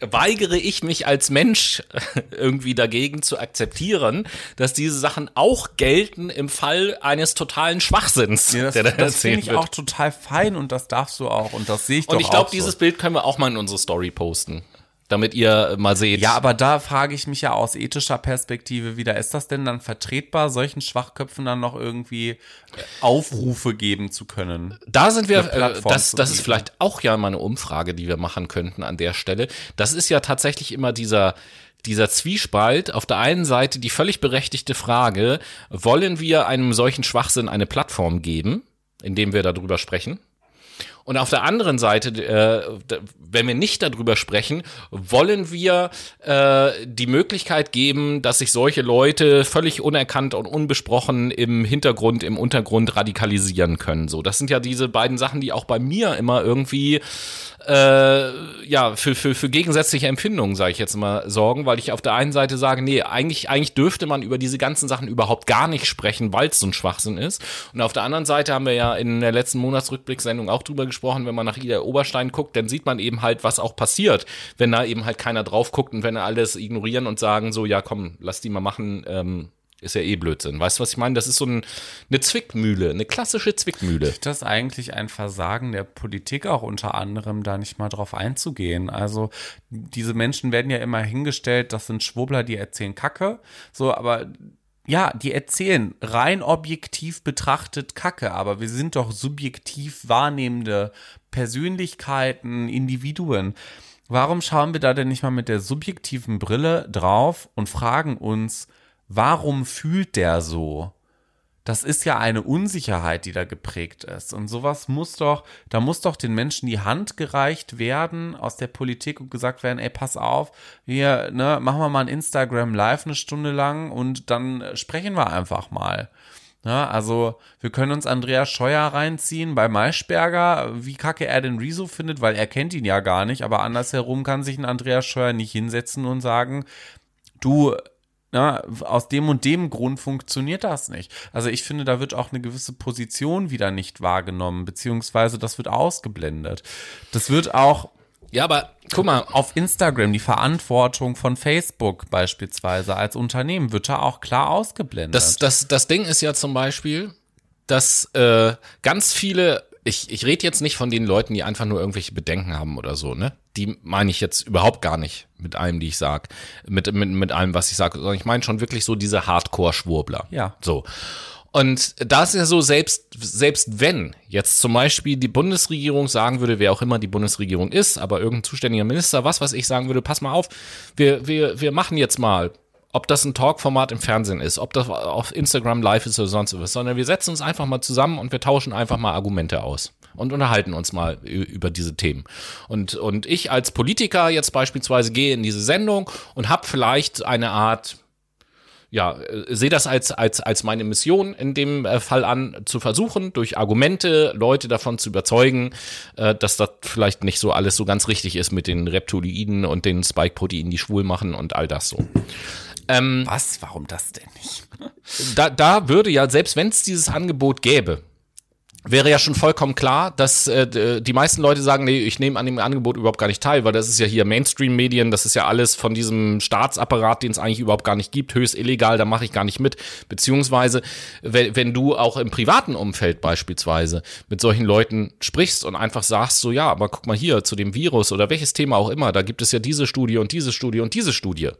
weigere ich mich als Mensch irgendwie dagegen zu akzeptieren, dass diese Sachen auch gelten im Fall eines totalen Schwachsinns, Ja, das der da das finde ich wird. auch total fein und das darfst du auch und das sehe ich und doch ich glaube, dieses. Bild können wir auch mal in unsere Story posten, damit ihr mal seht. Ja, aber da frage ich mich ja aus ethischer Perspektive wieder, ist das denn dann vertretbar, solchen Schwachköpfen dann noch irgendwie äh, Aufrufe geben zu können? Da sind wir, äh, das, das ist vielleicht auch ja mal eine Umfrage, die wir machen könnten an der Stelle. Das ist ja tatsächlich immer dieser, dieser Zwiespalt. Auf der einen Seite die völlig berechtigte Frage, wollen wir einem solchen Schwachsinn eine Plattform geben, indem wir darüber sprechen? Und auf der anderen Seite, äh, wenn wir nicht darüber sprechen, wollen wir äh, die Möglichkeit geben, dass sich solche Leute völlig unerkannt und unbesprochen im Hintergrund, im Untergrund radikalisieren können. So, das sind ja diese beiden Sachen, die auch bei mir immer irgendwie äh, ja, für, für, für gegensätzliche Empfindungen, sage ich jetzt mal, sorgen, weil ich auf der einen Seite sage, nee, eigentlich, eigentlich dürfte man über diese ganzen Sachen überhaupt gar nicht sprechen, weil es so ein Schwachsinn ist. Und auf der anderen Seite haben wir ja in der letzten Monatsrückblicksendung auch drüber gesprochen, wenn man nach Ida Oberstein guckt, dann sieht man eben halt, was auch passiert, wenn da eben halt keiner drauf guckt und wenn alles ignorieren und sagen so, ja komm, lass die mal machen, ähm, ist ja eh Blödsinn. Weißt du, was ich meine? Das ist so ein, eine Zwickmühle, eine klassische Zwickmühle. Ist das eigentlich ein Versagen der Politik auch unter anderem, da nicht mal drauf einzugehen? Also diese Menschen werden ja immer hingestellt, das sind Schwurbler, die erzählen Kacke, so, aber ja, die erzählen rein objektiv betrachtet Kacke, aber wir sind doch subjektiv wahrnehmende Persönlichkeiten, Individuen. Warum schauen wir da denn nicht mal mit der subjektiven Brille drauf und fragen uns, warum fühlt der so? Das ist ja eine Unsicherheit, die da geprägt ist. Und sowas muss doch, da muss doch den Menschen die Hand gereicht werden aus der Politik und gesagt werden, ey, pass auf, wir, ne, machen wir mal ein Instagram Live eine Stunde lang und dann sprechen wir einfach mal. Ja, also wir können uns Andreas Scheuer reinziehen bei Maischberger, wie kacke er den Rezo findet, weil er kennt ihn ja gar nicht, aber andersherum kann sich ein Andreas Scheuer nicht hinsetzen und sagen, du, na, aus dem und dem Grund funktioniert das nicht. Also ich finde, da wird auch eine gewisse Position wieder nicht wahrgenommen, beziehungsweise das wird ausgeblendet. Das wird auch Ja, aber guck mal, auf Instagram, die Verantwortung von Facebook beispielsweise als Unternehmen, wird da auch klar ausgeblendet. Das, das, das Ding ist ja zum Beispiel, dass äh, ganz viele, ich, ich rede jetzt nicht von den Leuten, die einfach nur irgendwelche Bedenken haben oder so, ne? Die meine ich jetzt überhaupt gar nicht mit allem, die ich sag, mit, mit, mit allem, was ich sage, sondern ich meine schon wirklich so diese Hardcore-Schwurbler. Ja. So. Und da ist ja so, selbst, selbst wenn jetzt zum Beispiel die Bundesregierung sagen würde, wer auch immer die Bundesregierung ist, aber irgendein zuständiger Minister, was weiß ich, sagen würde, pass mal auf, wir, wir, wir machen jetzt mal, ob das ein Talkformat im Fernsehen ist, ob das auf Instagram live ist oder sonst was, sondern wir setzen uns einfach mal zusammen und wir tauschen einfach mal Argumente aus. und unterhalten uns mal über diese Themen. Und, und ich als Politiker jetzt beispielsweise gehe in diese Sendung und habe vielleicht eine Art ja, äh, sehe das als, als, als meine Mission in dem äh, Fall an, zu versuchen, durch Argumente Leute davon zu überzeugen, äh, dass das vielleicht nicht so alles so ganz richtig ist mit den Reptiloiden und den Spike-Proteinen, die schwul machen und all das so. Ähm, Was? Warum das denn nicht? Da, da würde ja, selbst wenn es dieses Angebot gäbe, wäre ja schon vollkommen klar, dass äh, die meisten Leute sagen, nee, ich nehme an dem Angebot überhaupt gar nicht teil, weil das ist ja hier Mainstream-Medien, das ist ja alles von diesem Staatsapparat, den es eigentlich überhaupt gar nicht gibt, höchst illegal, da mache ich gar nicht mit. Beziehungsweise, wenn, wenn du auch im privaten Umfeld beispielsweise mit solchen Leuten sprichst und einfach sagst, so ja, aber guck mal hier zu dem Virus oder welches Thema auch immer, da gibt es ja diese Studie und diese Studie und diese Studie.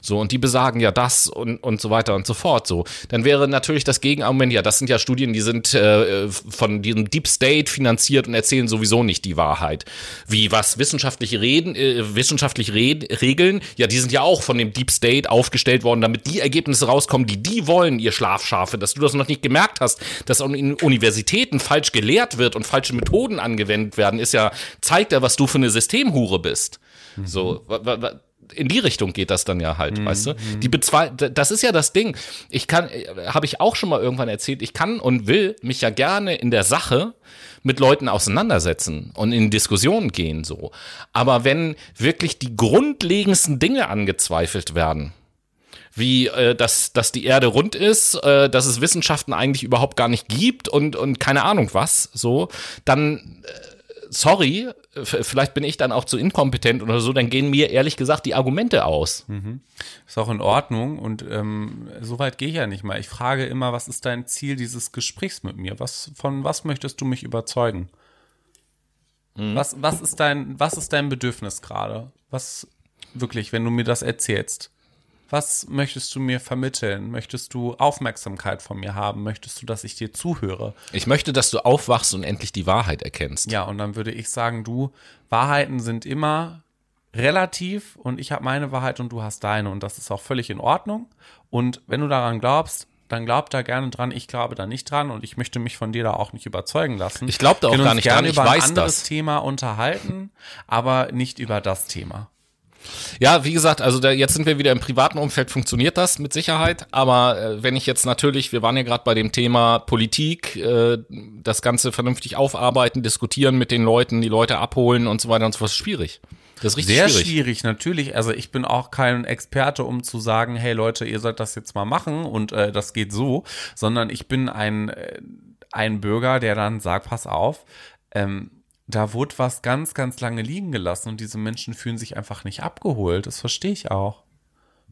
So, und die besagen ja das und, und so weiter und so fort. So, dann wäre natürlich das Gegenargument, ja, das sind ja Studien, die sind äh, von von diesem Deep State finanziert und erzählen sowieso nicht die Wahrheit. Wie was wissenschaftliche Reden, äh, wissenschaftlich Red, Regeln, ja, die sind ja auch von dem Deep State aufgestellt worden, damit die Ergebnisse rauskommen, die die wollen, ihr Schlafschafe, dass du das noch nicht gemerkt hast, dass in Universitäten falsch gelehrt wird und falsche Methoden angewendet werden, ist ja, zeigt ja, was du für eine Systemhure bist. Mhm. So, in die Richtung geht das dann ja halt, mhm. weißt du? Die bezwe das ist ja das Ding. Ich kann, habe ich auch schon mal irgendwann erzählt, ich kann und will mich ja gerne in der Sache mit Leuten auseinandersetzen und in Diskussionen gehen so. Aber wenn wirklich die grundlegendsten Dinge angezweifelt werden, wie äh, dass, dass die Erde rund ist, äh, dass es Wissenschaften eigentlich überhaupt gar nicht gibt und, und keine Ahnung was, so, dann äh, sorry, vielleicht bin ich dann auch zu inkompetent oder so, dann gehen mir ehrlich gesagt die Argumente aus. Mhm. Ist auch in Ordnung und ähm, so weit gehe ich ja nicht mal. Ich frage immer, was ist dein Ziel dieses Gesprächs mit mir? Was, von was möchtest du mich überzeugen? Mhm. Was, was, ist dein, was ist dein Bedürfnis gerade? Was wirklich, wenn du mir das erzählst? Was möchtest du mir vermitteln? Möchtest du Aufmerksamkeit von mir haben? Möchtest du, dass ich dir zuhöre? Ich möchte, dass du aufwachst und endlich die Wahrheit erkennst. Ja, und dann würde ich sagen, du, Wahrheiten sind immer relativ und ich habe meine Wahrheit und du hast deine und das ist auch völlig in Ordnung. Und wenn du daran glaubst, dann glaub da gerne dran. Ich glaube da nicht dran und ich möchte mich von dir da auch nicht überzeugen lassen. Ich glaube da auch gar nicht dran. Ich über weiß ein anderes das. Thema unterhalten, aber nicht über das Thema. Ja, wie gesagt, also da, jetzt sind wir wieder im privaten Umfeld, funktioniert das mit Sicherheit. Aber äh, wenn ich jetzt natürlich, wir waren ja gerade bei dem Thema Politik, äh, das Ganze vernünftig aufarbeiten, diskutieren mit den Leuten, die Leute abholen und so weiter und so fort, ist schwierig. Das ist richtig Sehr schwierig. schwierig, natürlich. Also ich bin auch kein Experte, um zu sagen, hey Leute, ihr sollt das jetzt mal machen und äh, das geht so, sondern ich bin ein, äh, ein Bürger, der dann sagt, pass auf, ähm, da wurde was ganz, ganz lange liegen gelassen und diese Menschen fühlen sich einfach nicht abgeholt. Das verstehe ich auch.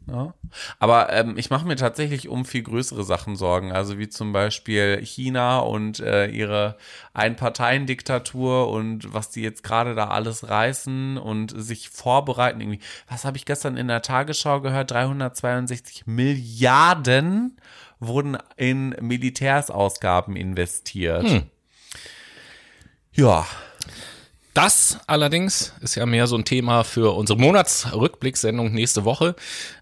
Ja. Aber ähm, ich mache mir tatsächlich um viel größere Sachen Sorgen, also wie zum Beispiel China und äh, ihre Einparteiendiktatur und was die jetzt gerade da alles reißen und sich vorbereiten. Irgendwie, was habe ich gestern in der Tagesschau gehört? 362 Milliarden wurden in Militärsausgaben investiert. Hm. Ja, das allerdings ist ja mehr so ein Thema für unsere Monatsrückblickssendung nächste Woche.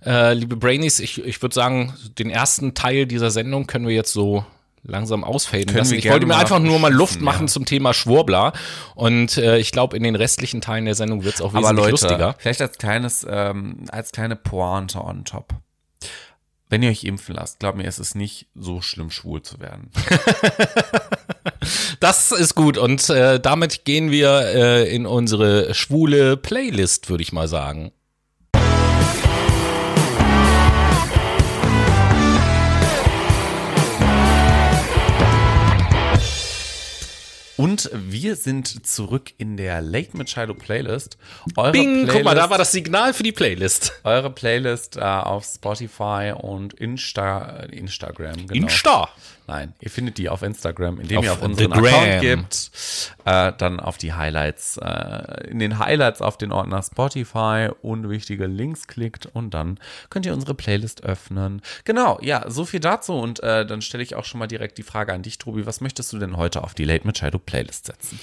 Äh, liebe Brainies, ich, ich würde sagen, den ersten Teil dieser Sendung können wir jetzt so langsam ausfaden lassen. Ich wollte mir einfach nur mal Luft machen ja. zum Thema Schwurbler und äh, ich glaube, in den restlichen Teilen der Sendung wird es auch wesentlich Aber Leute, lustiger. Vielleicht als kleines, ähm, als kleine Pointe on top. Wenn ihr euch impfen lasst, glaubt mir, es ist nicht so schlimm, schwul zu werden. das ist gut und äh, damit gehen wir äh, in unsere schwule Playlist, würde ich mal sagen. Und wir sind zurück in der Late Machado Playlist. Eure Bing, Playlist, guck mal, da war das Signal für die Playlist. Eure Playlist äh, auf Spotify und Insta, Instagram. Genau. Insta. Nein, ihr findet die auf Instagram, indem auf ihr auf unseren Account gibt, äh, dann auf die Highlights, äh, in den Highlights auf den Ordner Spotify und wichtige Links klickt und dann könnt ihr unsere Playlist öffnen. Genau, ja, so viel dazu und äh, dann stelle ich auch schon mal direkt die Frage an dich, Tobi, was möchtest du denn heute auf die Late Machado Playlist setzen?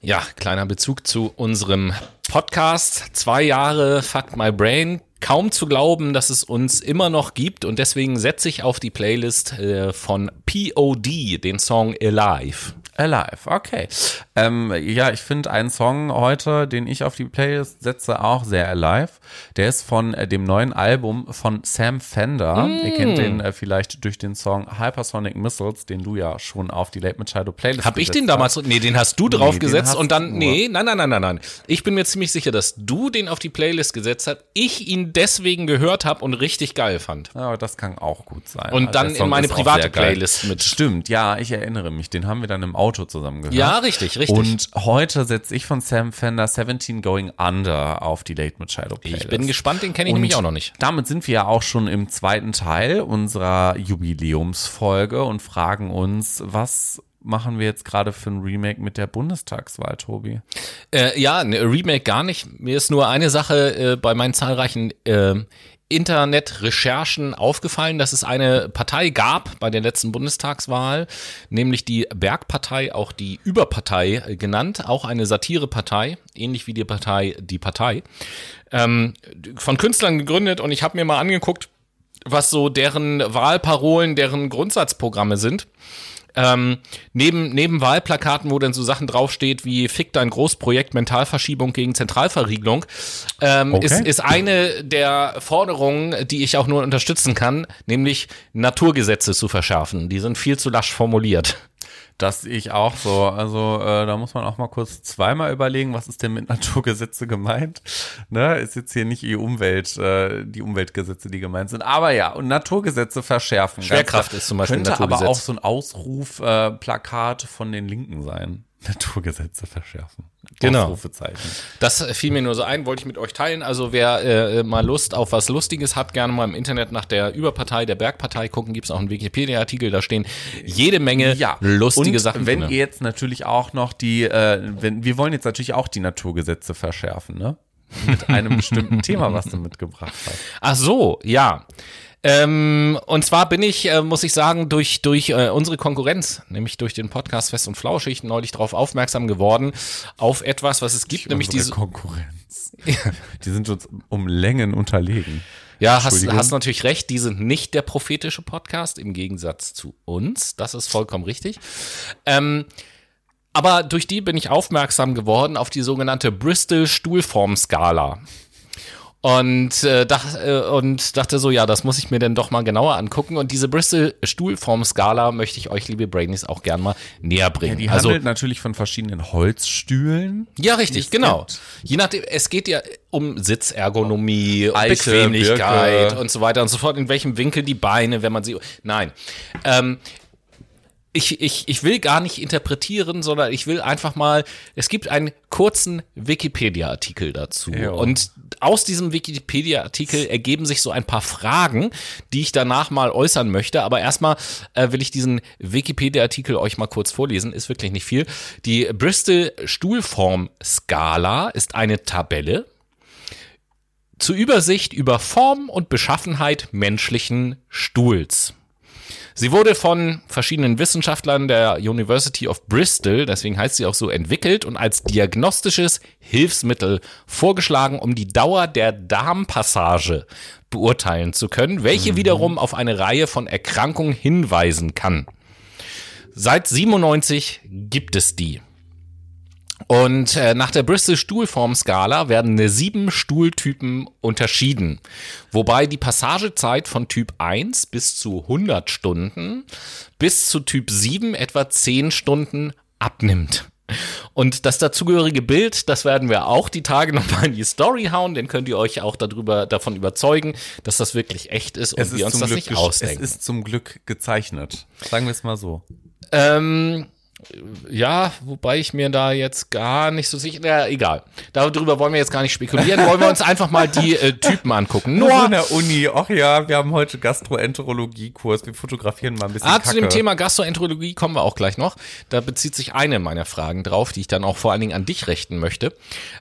Ja, kleiner Bezug zu unserem Podcast. Zwei Jahre Fuck My Brain kaum zu glauben, dass es uns immer noch gibt und deswegen setze ich auf die Playlist äh, von POD den Song Alive. Alive, okay. Ähm, ja, ich finde einen Song heute, den ich auf die Playlist setze, auch sehr alive. Der ist von äh, dem neuen Album von Sam Fender. Ihr kennt den äh, vielleicht durch den Song Hypersonic Missiles, den du ja schon auf die Late Machado Playlist Hab ich den damals, nee, den hast du draufgesetzt hast und dann, du. nee, nein, nein, nein, nein, nein. Ich bin mir ziemlich sicher, dass du den auf die Playlist gesetzt hast, ich ihn deswegen gehört habe und richtig geil fand. hast. Ja, das kann auch gut sein. Und Also dann in meine private. Playlist mit. Stimmt, ja, ich erinnere mich. Den haben wir dann im Auto zusammen gehört. Ja, richtig, richtig. Und heute setze ich von Sam Fender 17 Going Under auf die Late Machado Playlist. ich bin gespannt, den kenne ich Und nämlich auch noch nicht. Damit sind wir ja auch schon im zweiten Teil unserer Jubiläumsfolge und fragen uns, was machen wir jetzt gerade für ein Remake mit der Bundestagswahl, Tobi? Äh, ja, ein Remake gar nicht. Mir ist nur eine Sache äh, bei meinen zahlreichen äh, Internetrecherchen aufgefallen, dass es eine Partei gab bei der letzten Bundestagswahl, nämlich die Bergpartei, auch die Überpartei genannt, auch eine Satirepartei, ähnlich wie die Partei Die Partei, ähm, von Künstlern gegründet und ich habe mir mal angeguckt, was so deren Wahlparolen, deren Grundsatzprogramme sind. Ähm, neben, neben Wahlplakaten, wo dann so Sachen draufsteht wie Fick dein Großprojekt Mentalverschiebung gegen Zentralverriegelung, ähm, Okay. ist, ist eine der Forderungen, die ich auch nur unterstützen kann, nämlich Naturgesetze zu verschärfen. Die sind viel zu lasch formuliert. Das sehe ich auch so. Also äh, da muss man auch mal kurz zweimal überlegen, was ist denn mit Naturgesetze gemeint? Ne, ist jetzt hier nicht die Umwelt, äh, die Umweltgesetze, die gemeint sind. Aber ja, und Naturgesetze verschärfen. Schwerkraft Ganz- ist zum Beispiel ein Könnte aber Naturgesetz. auch so ein Ausrufplakat äh, Plakat von den Linken sein. Naturgesetze verschärfen. Genau. Das fiel mir nur so ein, wollte ich mit euch teilen. Also wer äh, mal Lust auf was Lustiges hat, gerne mal im Internet nach der Überpartei, der Bergpartei gucken. Gibt es auch einen Wikipedia-Artikel, da stehen jede Menge lustige und Sachen wenn drin. ihr jetzt natürlich auch noch die, äh, wenn, wir wollen jetzt natürlich auch die Naturgesetze verschärfen, ne? Mit einem bestimmten Thema, was du mitgebracht hast. Ach so, ja. Ähm, und zwar bin ich, äh, muss ich sagen, durch, durch äh, unsere Konkurrenz, nämlich durch den Podcast Fest und Flauschig, neulich darauf aufmerksam geworden, auf etwas, was es gibt, nämlich diese. Konkurrenz. Die sind uns um Längen unterlegen. Ja, hast, hast natürlich recht, die sind nicht der prophetische Podcast, im Gegensatz zu uns. Das ist vollkommen richtig. Ähm, aber durch die bin ich aufmerksam geworden auf die sogenannte Bristol Stuhlformskala. Und, äh, dach, äh, und dachte so, ja, das muss ich mir denn doch mal genauer angucken. Und diese Bristol Stuhlformskala möchte ich euch, liebe Brainies, auch gern mal näher bringen. Die also, handelt natürlich von verschiedenen Holzstühlen. ja, richtig, genau. gibt. Je nachdem, es geht ja um Sitzergonomie, Eiche, Bequemlichkeit Birke. und so weiter und so fort, in welchem Winkel die Beine, wenn man sie. Nein. Ähm, ich, ich, ich will gar nicht interpretieren, sondern ich will einfach mal, es gibt einen kurzen Wikipedia-Artikel dazu. Ja. Und aus diesem Wikipedia-Artikel ergeben sich so ein paar Fragen, die ich danach mal äußern möchte. Aber erstmal äh, will ich diesen Wikipedia-Artikel euch mal kurz vorlesen. Ist wirklich nicht viel. Die Bristol Stuhlform-Skala ist eine Tabelle, zur Übersicht über Form und Beschaffenheit menschlichen Stuhls. Sie wurde von verschiedenen Wissenschaftlern der University of Bristol, deswegen heißt sie auch so, entwickelt und als diagnostisches Hilfsmittel vorgeschlagen, um die Dauer der Darmpassage beurteilen zu können, welche wiederum auf eine Reihe von Erkrankungen hinweisen kann. Seit 97 gibt es die. Und äh, nach der Bristol Stuhlformskala werden sieben Stuhltypen unterschieden, wobei die Passagezeit von Typ 1 bis zu 100 Stunden bis zu Typ 7 etwa 10 Stunden abnimmt. Und das dazugehörige Bild, das werden wir auch die Tage nochmal in die Story hauen, dann könnt ihr euch auch darüber, davon überzeugen, dass das wirklich echt ist und wir uns das nicht gesch- ausdenken. Es ist zum Glück gezeichnet. Sagen wir es mal so. Ähm, ja, wobei ich mir da jetzt gar nicht so sicher, ja, egal. Darüber wollen wir jetzt gar nicht spekulieren. Wollen wir uns einfach mal die äh, Typen angucken. Nur in der Uni. Ach ja, wir haben heute Gastroenterologie-Kurs. Wir fotografieren mal ein bisschen Ah, Kacke. zu dem Thema Gastroenterologie kommen wir auch gleich noch. Da bezieht sich eine meiner Fragen drauf, die ich dann auch vor allen Dingen an dich richten möchte.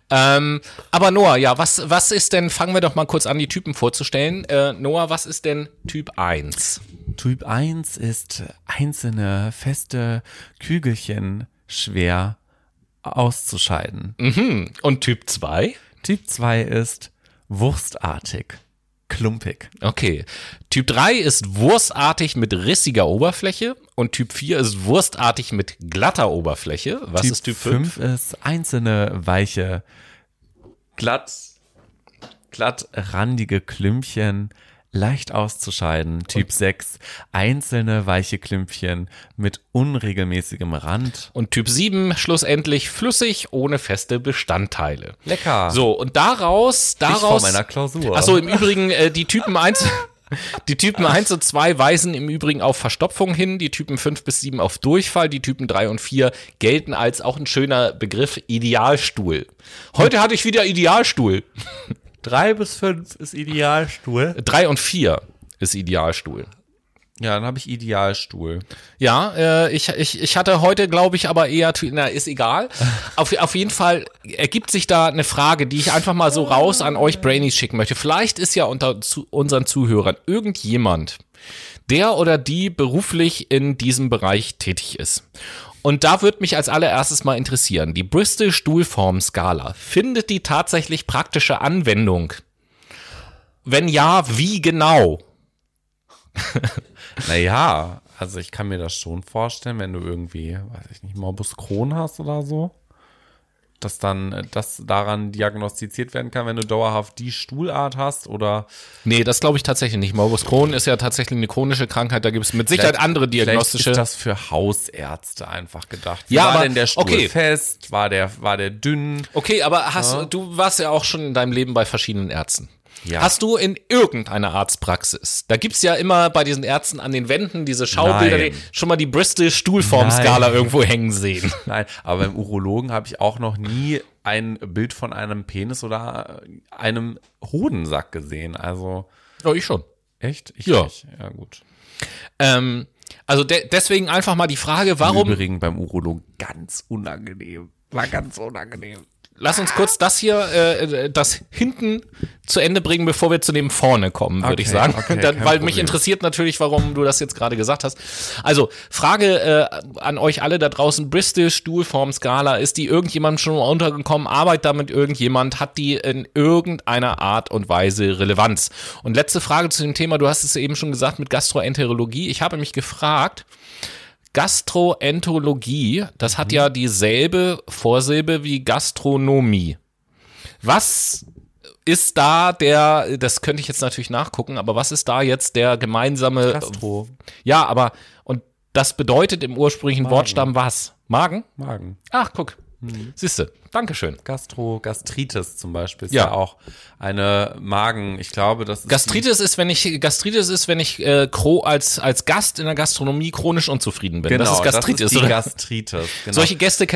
Ähm, aber Noah, ja, was, was ist denn, fangen wir doch mal kurz an, die Typen vorzustellen. Äh, Noah, was ist denn Typ 1? Typ 1 ist einzelne feste Kügelchen schwer auszuscheiden. Und Typ 2? Typ 2 ist wurstartig, klumpig. Okay. Typ 3 ist wurstartig mit rissiger Oberfläche Und Typ 4 ist wurstartig mit glatter Oberfläche. Was Typ ist Typ 5? 5 ist einzelne weiche, glatt, glattrandige Klümpchen, leicht auszuscheiden. Typ 6 einzelne weiche Klümpchen mit unregelmäßigem Rand. Und Typ 7 schlussendlich flüssig, ohne feste Bestandteile. Lecker. So, und daraus, ich vor daraus. meiner Klausur. Achso, im Übrigen, äh, die Typen 1. Die Typen 1 und 2 weisen im Übrigen auf Verstopfung hin, die Typen 5 bis 7 auf Durchfall, die Typen 3 und 4 gelten als auch ein schöner Begriff Idealstuhl. Heute hatte ich wieder Idealstuhl. 3 bis 5 ist Idealstuhl. 3 und 4 ist Idealstuhl. Ja, dann habe ich Idealstuhl. Ja, äh, ich, ich, ich hatte heute, glaube ich, aber eher, na, ist egal. Auf, auf jeden Fall ergibt sich da eine Frage, die ich einfach mal so raus an euch Brainies schicken möchte. Vielleicht ist ja unter zu, unseren Zuhörern irgendjemand, der oder die beruflich in diesem Bereich tätig ist. Und da würde mich als allererstes mal interessieren, die Bristol Stuhlform-Skala, findet die tatsächlich praktische Anwendung? Wenn ja, wie genau? Naja, also ich kann mir das schon vorstellen, wenn du irgendwie, weiß ich nicht, Morbus Crohn hast oder so, dass dann äh, das daran diagnostiziert werden kann, wenn du dauerhaft die Stuhlart hast oder Nee, das glaube ich tatsächlich nicht. Morbus Crohn ist ja tatsächlich eine chronische Krankheit, da gibt es mit Sicherheit andere diagnostische. ist das für Hausärzte einfach gedacht. Ja, war aber- denn der Stuhl okay. fest? War der, war der dünn? Okay, aber hast du warst ja auch schon in deinem Leben bei verschiedenen Ärzten. Ja. Hast du in irgendeiner Arztpraxis, da gibt's ja immer bei diesen Ärzten an den Wänden diese Schaubilder, die schon mal die Bristol Stuhlformskala Nein. irgendwo hängen sehen. Nein, aber beim Urologen habe ich auch noch nie ein Bild von einem Penis oder einem Hodensack gesehen. Also Oh, ich schon. echt? Ich Ja. nicht. Ja, gut. Ähm, also de deswegen einfach mal die Frage, Im warum Übrigen beim Urologen ganz unangenehm. War ganz unangenehm. Lass uns kurz das hier, äh, das hinten zu Ende bringen, bevor wir zu dem vorne kommen, würde ich Okay, sagen. okay, Dann, weil mich Problem. interessiert natürlich, warum du das jetzt gerade gesagt hast. Also, Frage äh, an euch alle da draußen, Bristol Stuhlformskala, ist die irgendjemandem schon untergekommen? Arbeitet damit irgendjemand? Hat die in irgendeiner Art und Weise Relevanz? Und letzte Frage zu dem Thema, du hast es eben schon gesagt mit Gastroenterologie. Ich habe mich gefragt, Gastroenterologie, das hat ja dieselbe Vorsilbe wie Gastronomie. Was ist da der, das könnte ich jetzt natürlich nachgucken, aber was ist da jetzt der gemeinsame, Gastro. ja, aber, und das bedeutet im ursprünglichen Wortstamm was? Magen? Magen. Ach, guck. Siehste, Dankeschön. Gastro, Gastritis zum Beispiel ist Ja. ja, auch eine Magen, ich glaube, das ist Gastritis ist, wenn ich Gastritis ist, wenn ich äh, als als Gast in der Gastronomie chronisch unzufrieden bin. genau, das ist Gastritis. das ist die oder? Gastritis. Genau. Solche Gäste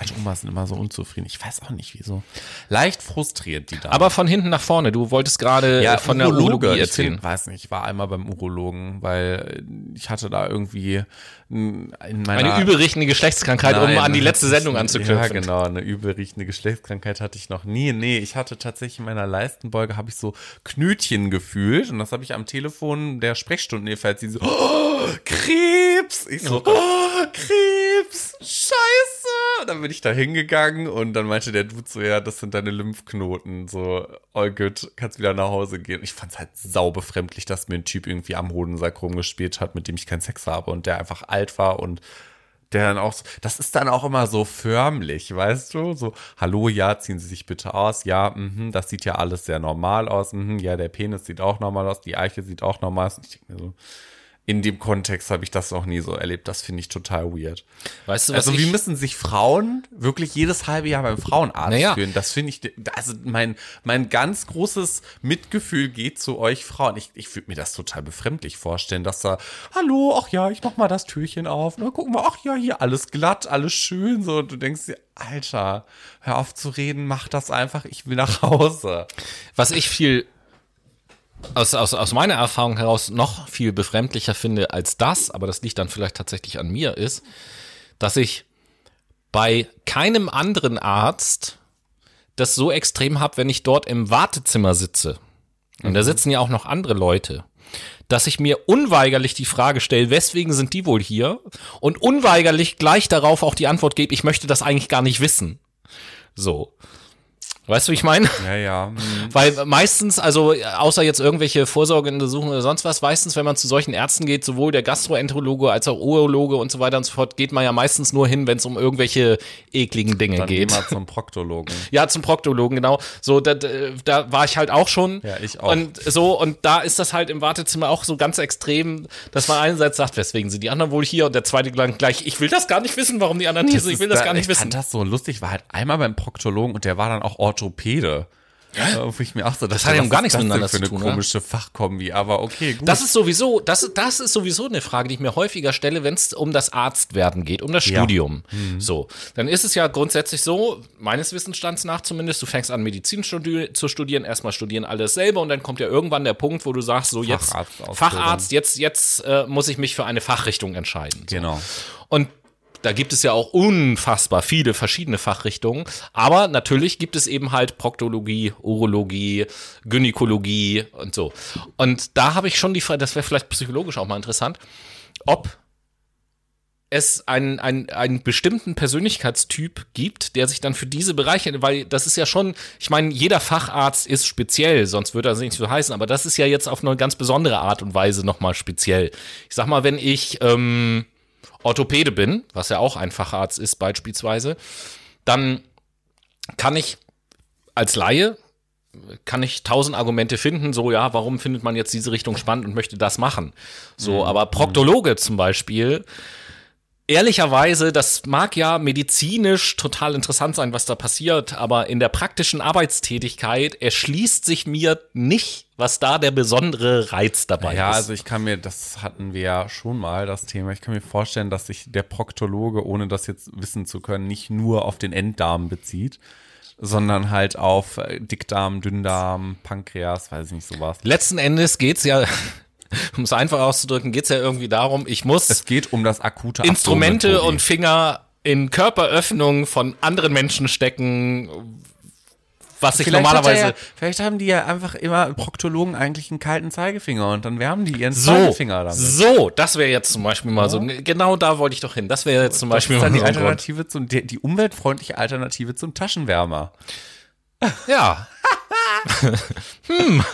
ja, ja, ja, ja, alte Omas. Sind immer so unzufrieden. Ich weiß auch nicht wieso. Leicht frustriert die da. Aber von hinten nach vorne. Du wolltest gerade äh, von der Urologie ich erzählen. Find, weiß nicht, ich war einmal beim Urologen, weil ich hatte da irgendwie Eine übelriechende Geschlechtskrankheit, um Nein, an die letzte Sendung anzuknüpfen. Ja, genau, eine übelriechende Geschlechtskrankheit hatte ich noch nie. Nee, ich hatte tatsächlich in meiner Leistenbeuge habe ich so Knötchen gefühlt und das habe ich am Telefon der Sprechstunde jedenfalls, die so, oh, Krebs! Ich so, oh, Krebs! Scheiße! Und dann bin ich da hingegangen und dann meinte der Dude so, ja, das sind deine Lymphknoten, so, all good, kannst wieder nach Hause gehen. Ich fand's halt saubefremdlich, dass mir ein Typ irgendwie am Hodensack rumgespielt hat, mit dem ich keinen Sex habe und der einfach alt war und der dann auch, das ist dann auch immer so förmlich, weißt du? So, hallo, ja, ziehen Sie sich bitte aus. Ja, mhm, das sieht ja alles sehr normal aus. Mhm, ja, der Penis sieht auch normal aus, die Eiche sieht auch normal aus. Ich denke mir so, in dem Kontext habe ich das noch nie so erlebt. Das finde ich total weird. Weißt du, was Also, wie müssen sich Frauen wirklich jedes halbe Jahr beim Frauenarzt Naja. führen? Das finde ich, also mein, mein ganz großes Mitgefühl geht zu euch Frauen. Ich, ich würde mir das total befremdlich vorstellen, dass da, hallo, ach ja, ich mach mal das Türchen auf. Na, gucken wir, ach ja, hier alles glatt, alles schön. So, und du denkst dir, Alter, hör auf zu reden, mach das einfach, ich will nach Hause. was ich viel aus, aus, aus meiner Erfahrung heraus noch viel befremdlicher finde als das, aber das liegt dann vielleicht tatsächlich an mir, ist, dass ich bei keinem anderen Arzt das so extrem habe, wenn ich dort im Wartezimmer sitze. Und da sitzen ja auch noch andere Leute. Dass ich mir unweigerlich die Frage stelle, weswegen sind die wohl hier? Und unweigerlich gleich darauf auch die Antwort gebe, ich möchte das eigentlich gar nicht wissen. So. Weißt du, wie ich meine? Ja, ja. Hm. Weil meistens, also außer jetzt irgendwelche Vorsorgeuntersuchungen oder sonst was, meistens, wenn man zu solchen Ärzten geht, sowohl der Gastroenterologe als auch Urologe und so weiter und so fort, geht man ja meistens nur hin, wenn es um irgendwelche ekligen Dinge Dann geht. geh mal zum Proktologen. Ja, zum Proktologen, genau. So, da, da war ich halt auch schon. Ja, ich auch. Und so, und da ist das halt im Wartezimmer auch so ganz extrem, dass man einerseits sagt, weswegen sind die anderen wohl hier und der zweite gleich, ich will das gar nicht wissen, warum die anderen hier sind, ich will das da- gar nicht ich wissen. fand das so lustig, war halt einmal beim Proktologen und der war dann auch Orthopäde. Ja? Wo ich mir auch so, das hat ja gar nichts das miteinander für zu eine tun, ne? komische Fachkombi, aber okay, gut. Das ist sowieso, das, das ist sowieso eine Frage, die ich mir häufiger stelle, wenn es um das Arztwerden geht, um das Ja. Studium. So, dann ist es ja grundsätzlich so, meines Wissensstands nach zumindest, du fängst an, Medizin studi zu studieren, erstmal studieren alles selber und dann kommt ja irgendwann der Punkt, wo du sagst, so jetzt. Facharzt, jetzt, jetzt äh, muss ich mich für eine Fachrichtung entscheiden. So. genau. Und da gibt es ja auch unfassbar viele verschiedene Fachrichtungen. Aber natürlich gibt es eben halt Proktologie, Urologie, Gynäkologie und so. Und da habe ich schon die Frage, das wäre vielleicht psychologisch auch mal interessant, ob es einen, einen, einen bestimmten Persönlichkeitstyp gibt, der sich dann für diese Bereiche, weil das ist ja schon, ich meine, jeder Facharzt ist speziell, sonst würde das nicht so heißen, aber das ist ja jetzt auf eine ganz besondere Art und Weise nochmal speziell. Ich sag mal, wenn ich ähm, Orthopäde bin, was ja auch ein Facharzt ist beispielsweise, dann kann ich als Laie kann ich tausend Argumente finden, so ja, warum findet man jetzt diese Richtung spannend und möchte das machen? So, aber Proktologe zum Beispiel, ehrlicherweise, das mag ja medizinisch total interessant sein, was da passiert, aber in der praktischen Arbeitstätigkeit erschließt sich mir nicht, was da der besondere Reiz dabei Ja, ist. also ich kann mir, das hatten wir ja schon mal, das Thema, ich kann mir vorstellen, dass sich der Proktologe, ohne das jetzt wissen zu können, nicht nur auf den Enddarm bezieht, sondern halt auf äh, Dickdarm, Dünndarm, Pankreas, weiß ich nicht, sowas. Letzten Endes geht's ja, um es einfach auszudrücken, geht's ja irgendwie darum, ich muss Es geht um das akute Instrumente und Finger in Körperöffnungen von anderen Menschen stecken, was ich Vielleicht, normalerweise er ja, vielleicht haben die ja einfach immer Proktologen eigentlich einen kalten Zeigefinger und dann wärmen die ihren so, Zeigefinger damit. so, das wäre jetzt zum Beispiel mal so, genau da wollte ich doch hin. Das wäre jetzt zum Das Beispiel ist dann mal die Grund. Alternative zum, die, die umweltfreundliche Alternative zum Taschenwärmer. Ja. hm.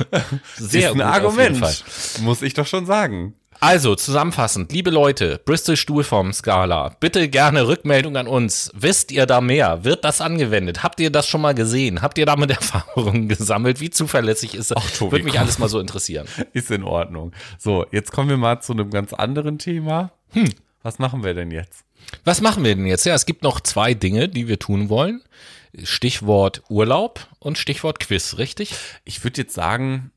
Sehr ist ein gut Argument, muss ich doch schon sagen. Also, zusammenfassend, liebe Leute, Bristol Stuhlform-Skala, bitte gerne Rückmeldung an uns. Wisst ihr da mehr? Wird das angewendet? Habt ihr das schon mal gesehen? Habt ihr damit Erfahrungen gesammelt? Wie zuverlässig ist das? Ach, Tobi, Würde mich komm. alles mal so interessieren. Ist in Ordnung. So, jetzt kommen wir mal zu einem ganz anderen Thema. Hm, was machen wir denn jetzt? Was machen wir denn jetzt? Ja, es gibt noch zwei Dinge, die wir tun wollen. Stichwort Urlaub und Stichwort Quiz, richtig? Ich würde jetzt sagen,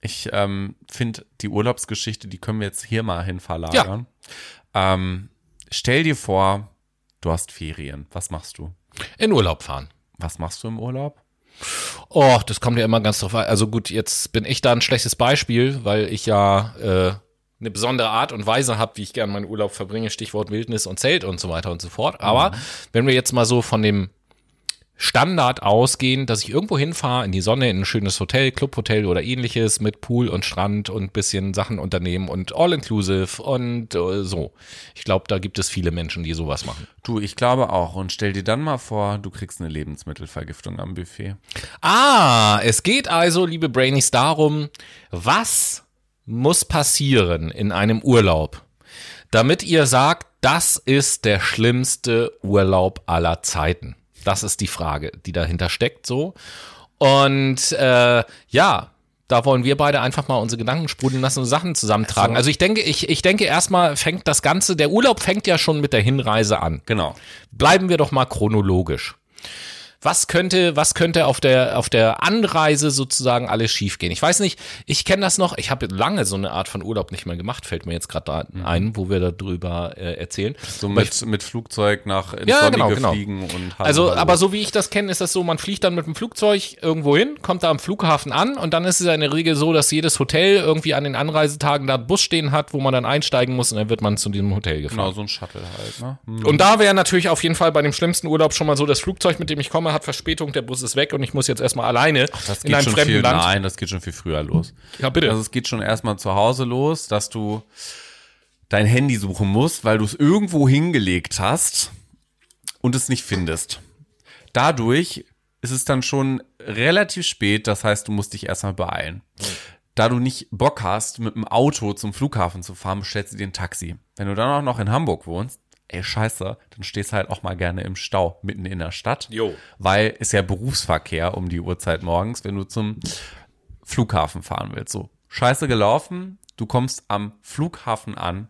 ich ähm, finde die Urlaubsgeschichte, die können wir jetzt hier mal hin verlagern. Ähm, stell dir vor, du hast Ferien. Was machst du? In Urlaub fahren. Was machst du im Urlaub? Oh, das kommt ja immer ganz drauf an. Also gut, jetzt bin ich da ein schlechtes Beispiel, weil ich ja äh, eine besondere Art und Weise habe, wie ich gerne meinen Urlaub verbringe, Stichwort Wildnis und Zelt und so weiter und so fort. Aber wenn wir jetzt mal so von dem Standard ausgehen, dass ich irgendwo hinfahre, in die Sonne, in ein schönes Hotel, Clubhotel oder ähnliches mit Pool und Strand und bisschen Sachen unternehmen und all-inclusive und äh, so. Ich glaube, da gibt es viele Menschen, die sowas machen. Du, ich glaube auch. Und stell dir dann mal vor, du kriegst eine Lebensmittelvergiftung am Buffet. Ah, es geht also, liebe Brainies, darum, was muss passieren in einem Urlaub, damit ihr sagt, das ist der schlimmste Urlaub aller Zeiten. Das ist die Frage, die dahinter steckt so. Und äh, ja, da wollen wir beide einfach mal unsere Gedanken sprudeln lassen und Sachen zusammentragen. Also ich denke, ich, ich denke erstmal fängt das Ganze, der Urlaub fängt ja schon mit der Hinreise an. Genau. Bleiben wir doch mal chronologisch. Was könnte, was könnte auf der, auf der Anreise sozusagen alles schiefgehen? Ich weiß nicht, ich kenne das noch, ich habe lange so eine Art von Urlaub nicht mehr gemacht, fällt mir jetzt gerade da ein, wo wir darüber äh, erzählen. So mit, mit Flugzeug nach ins Ja, Sonnige genau, genau. fliegen und hallo, Also, hallo. aber so wie ich das kenne, ist das so, man fliegt dann mit dem Flugzeug irgendwo hin, kommt da am Flughafen an und dann ist es ja in der Regel so, dass jedes Hotel irgendwie an den Anreisetagen da einen Bus stehen hat, wo man dann einsteigen muss und dann wird man zu diesem Hotel gefahren. Genau, so ein Shuttle halt, ne? Und da wäre natürlich auf jeden Fall bei dem schlimmsten Urlaub schon mal so, das Flugzeug, mit dem ich komme, hat Verspätung, der Bus ist weg und ich muss jetzt erstmal alleine Das in einem schon fremden viel, Land. nein, das geht schon viel früher los. Ja, bitte. Also es geht schon erstmal zu Hause los, dass du dein Handy suchen musst, weil du es irgendwo hingelegt hast und es nicht findest. Dadurch ist es dann schon relativ spät, das heißt, du musst dich erstmal beeilen. Da du nicht Bock hast, mit dem Auto zum Flughafen zu fahren, bestellst du dir ein Taxi. Wenn du dann auch noch in Hamburg wohnst, ey, scheiße, dann stehst du halt auch mal gerne im Stau mitten in der Stadt. Jo. Weil ist ja Berufsverkehr um die Uhrzeit morgens, wenn du zum Flughafen fahren willst. So, scheiße gelaufen, du kommst am Flughafen an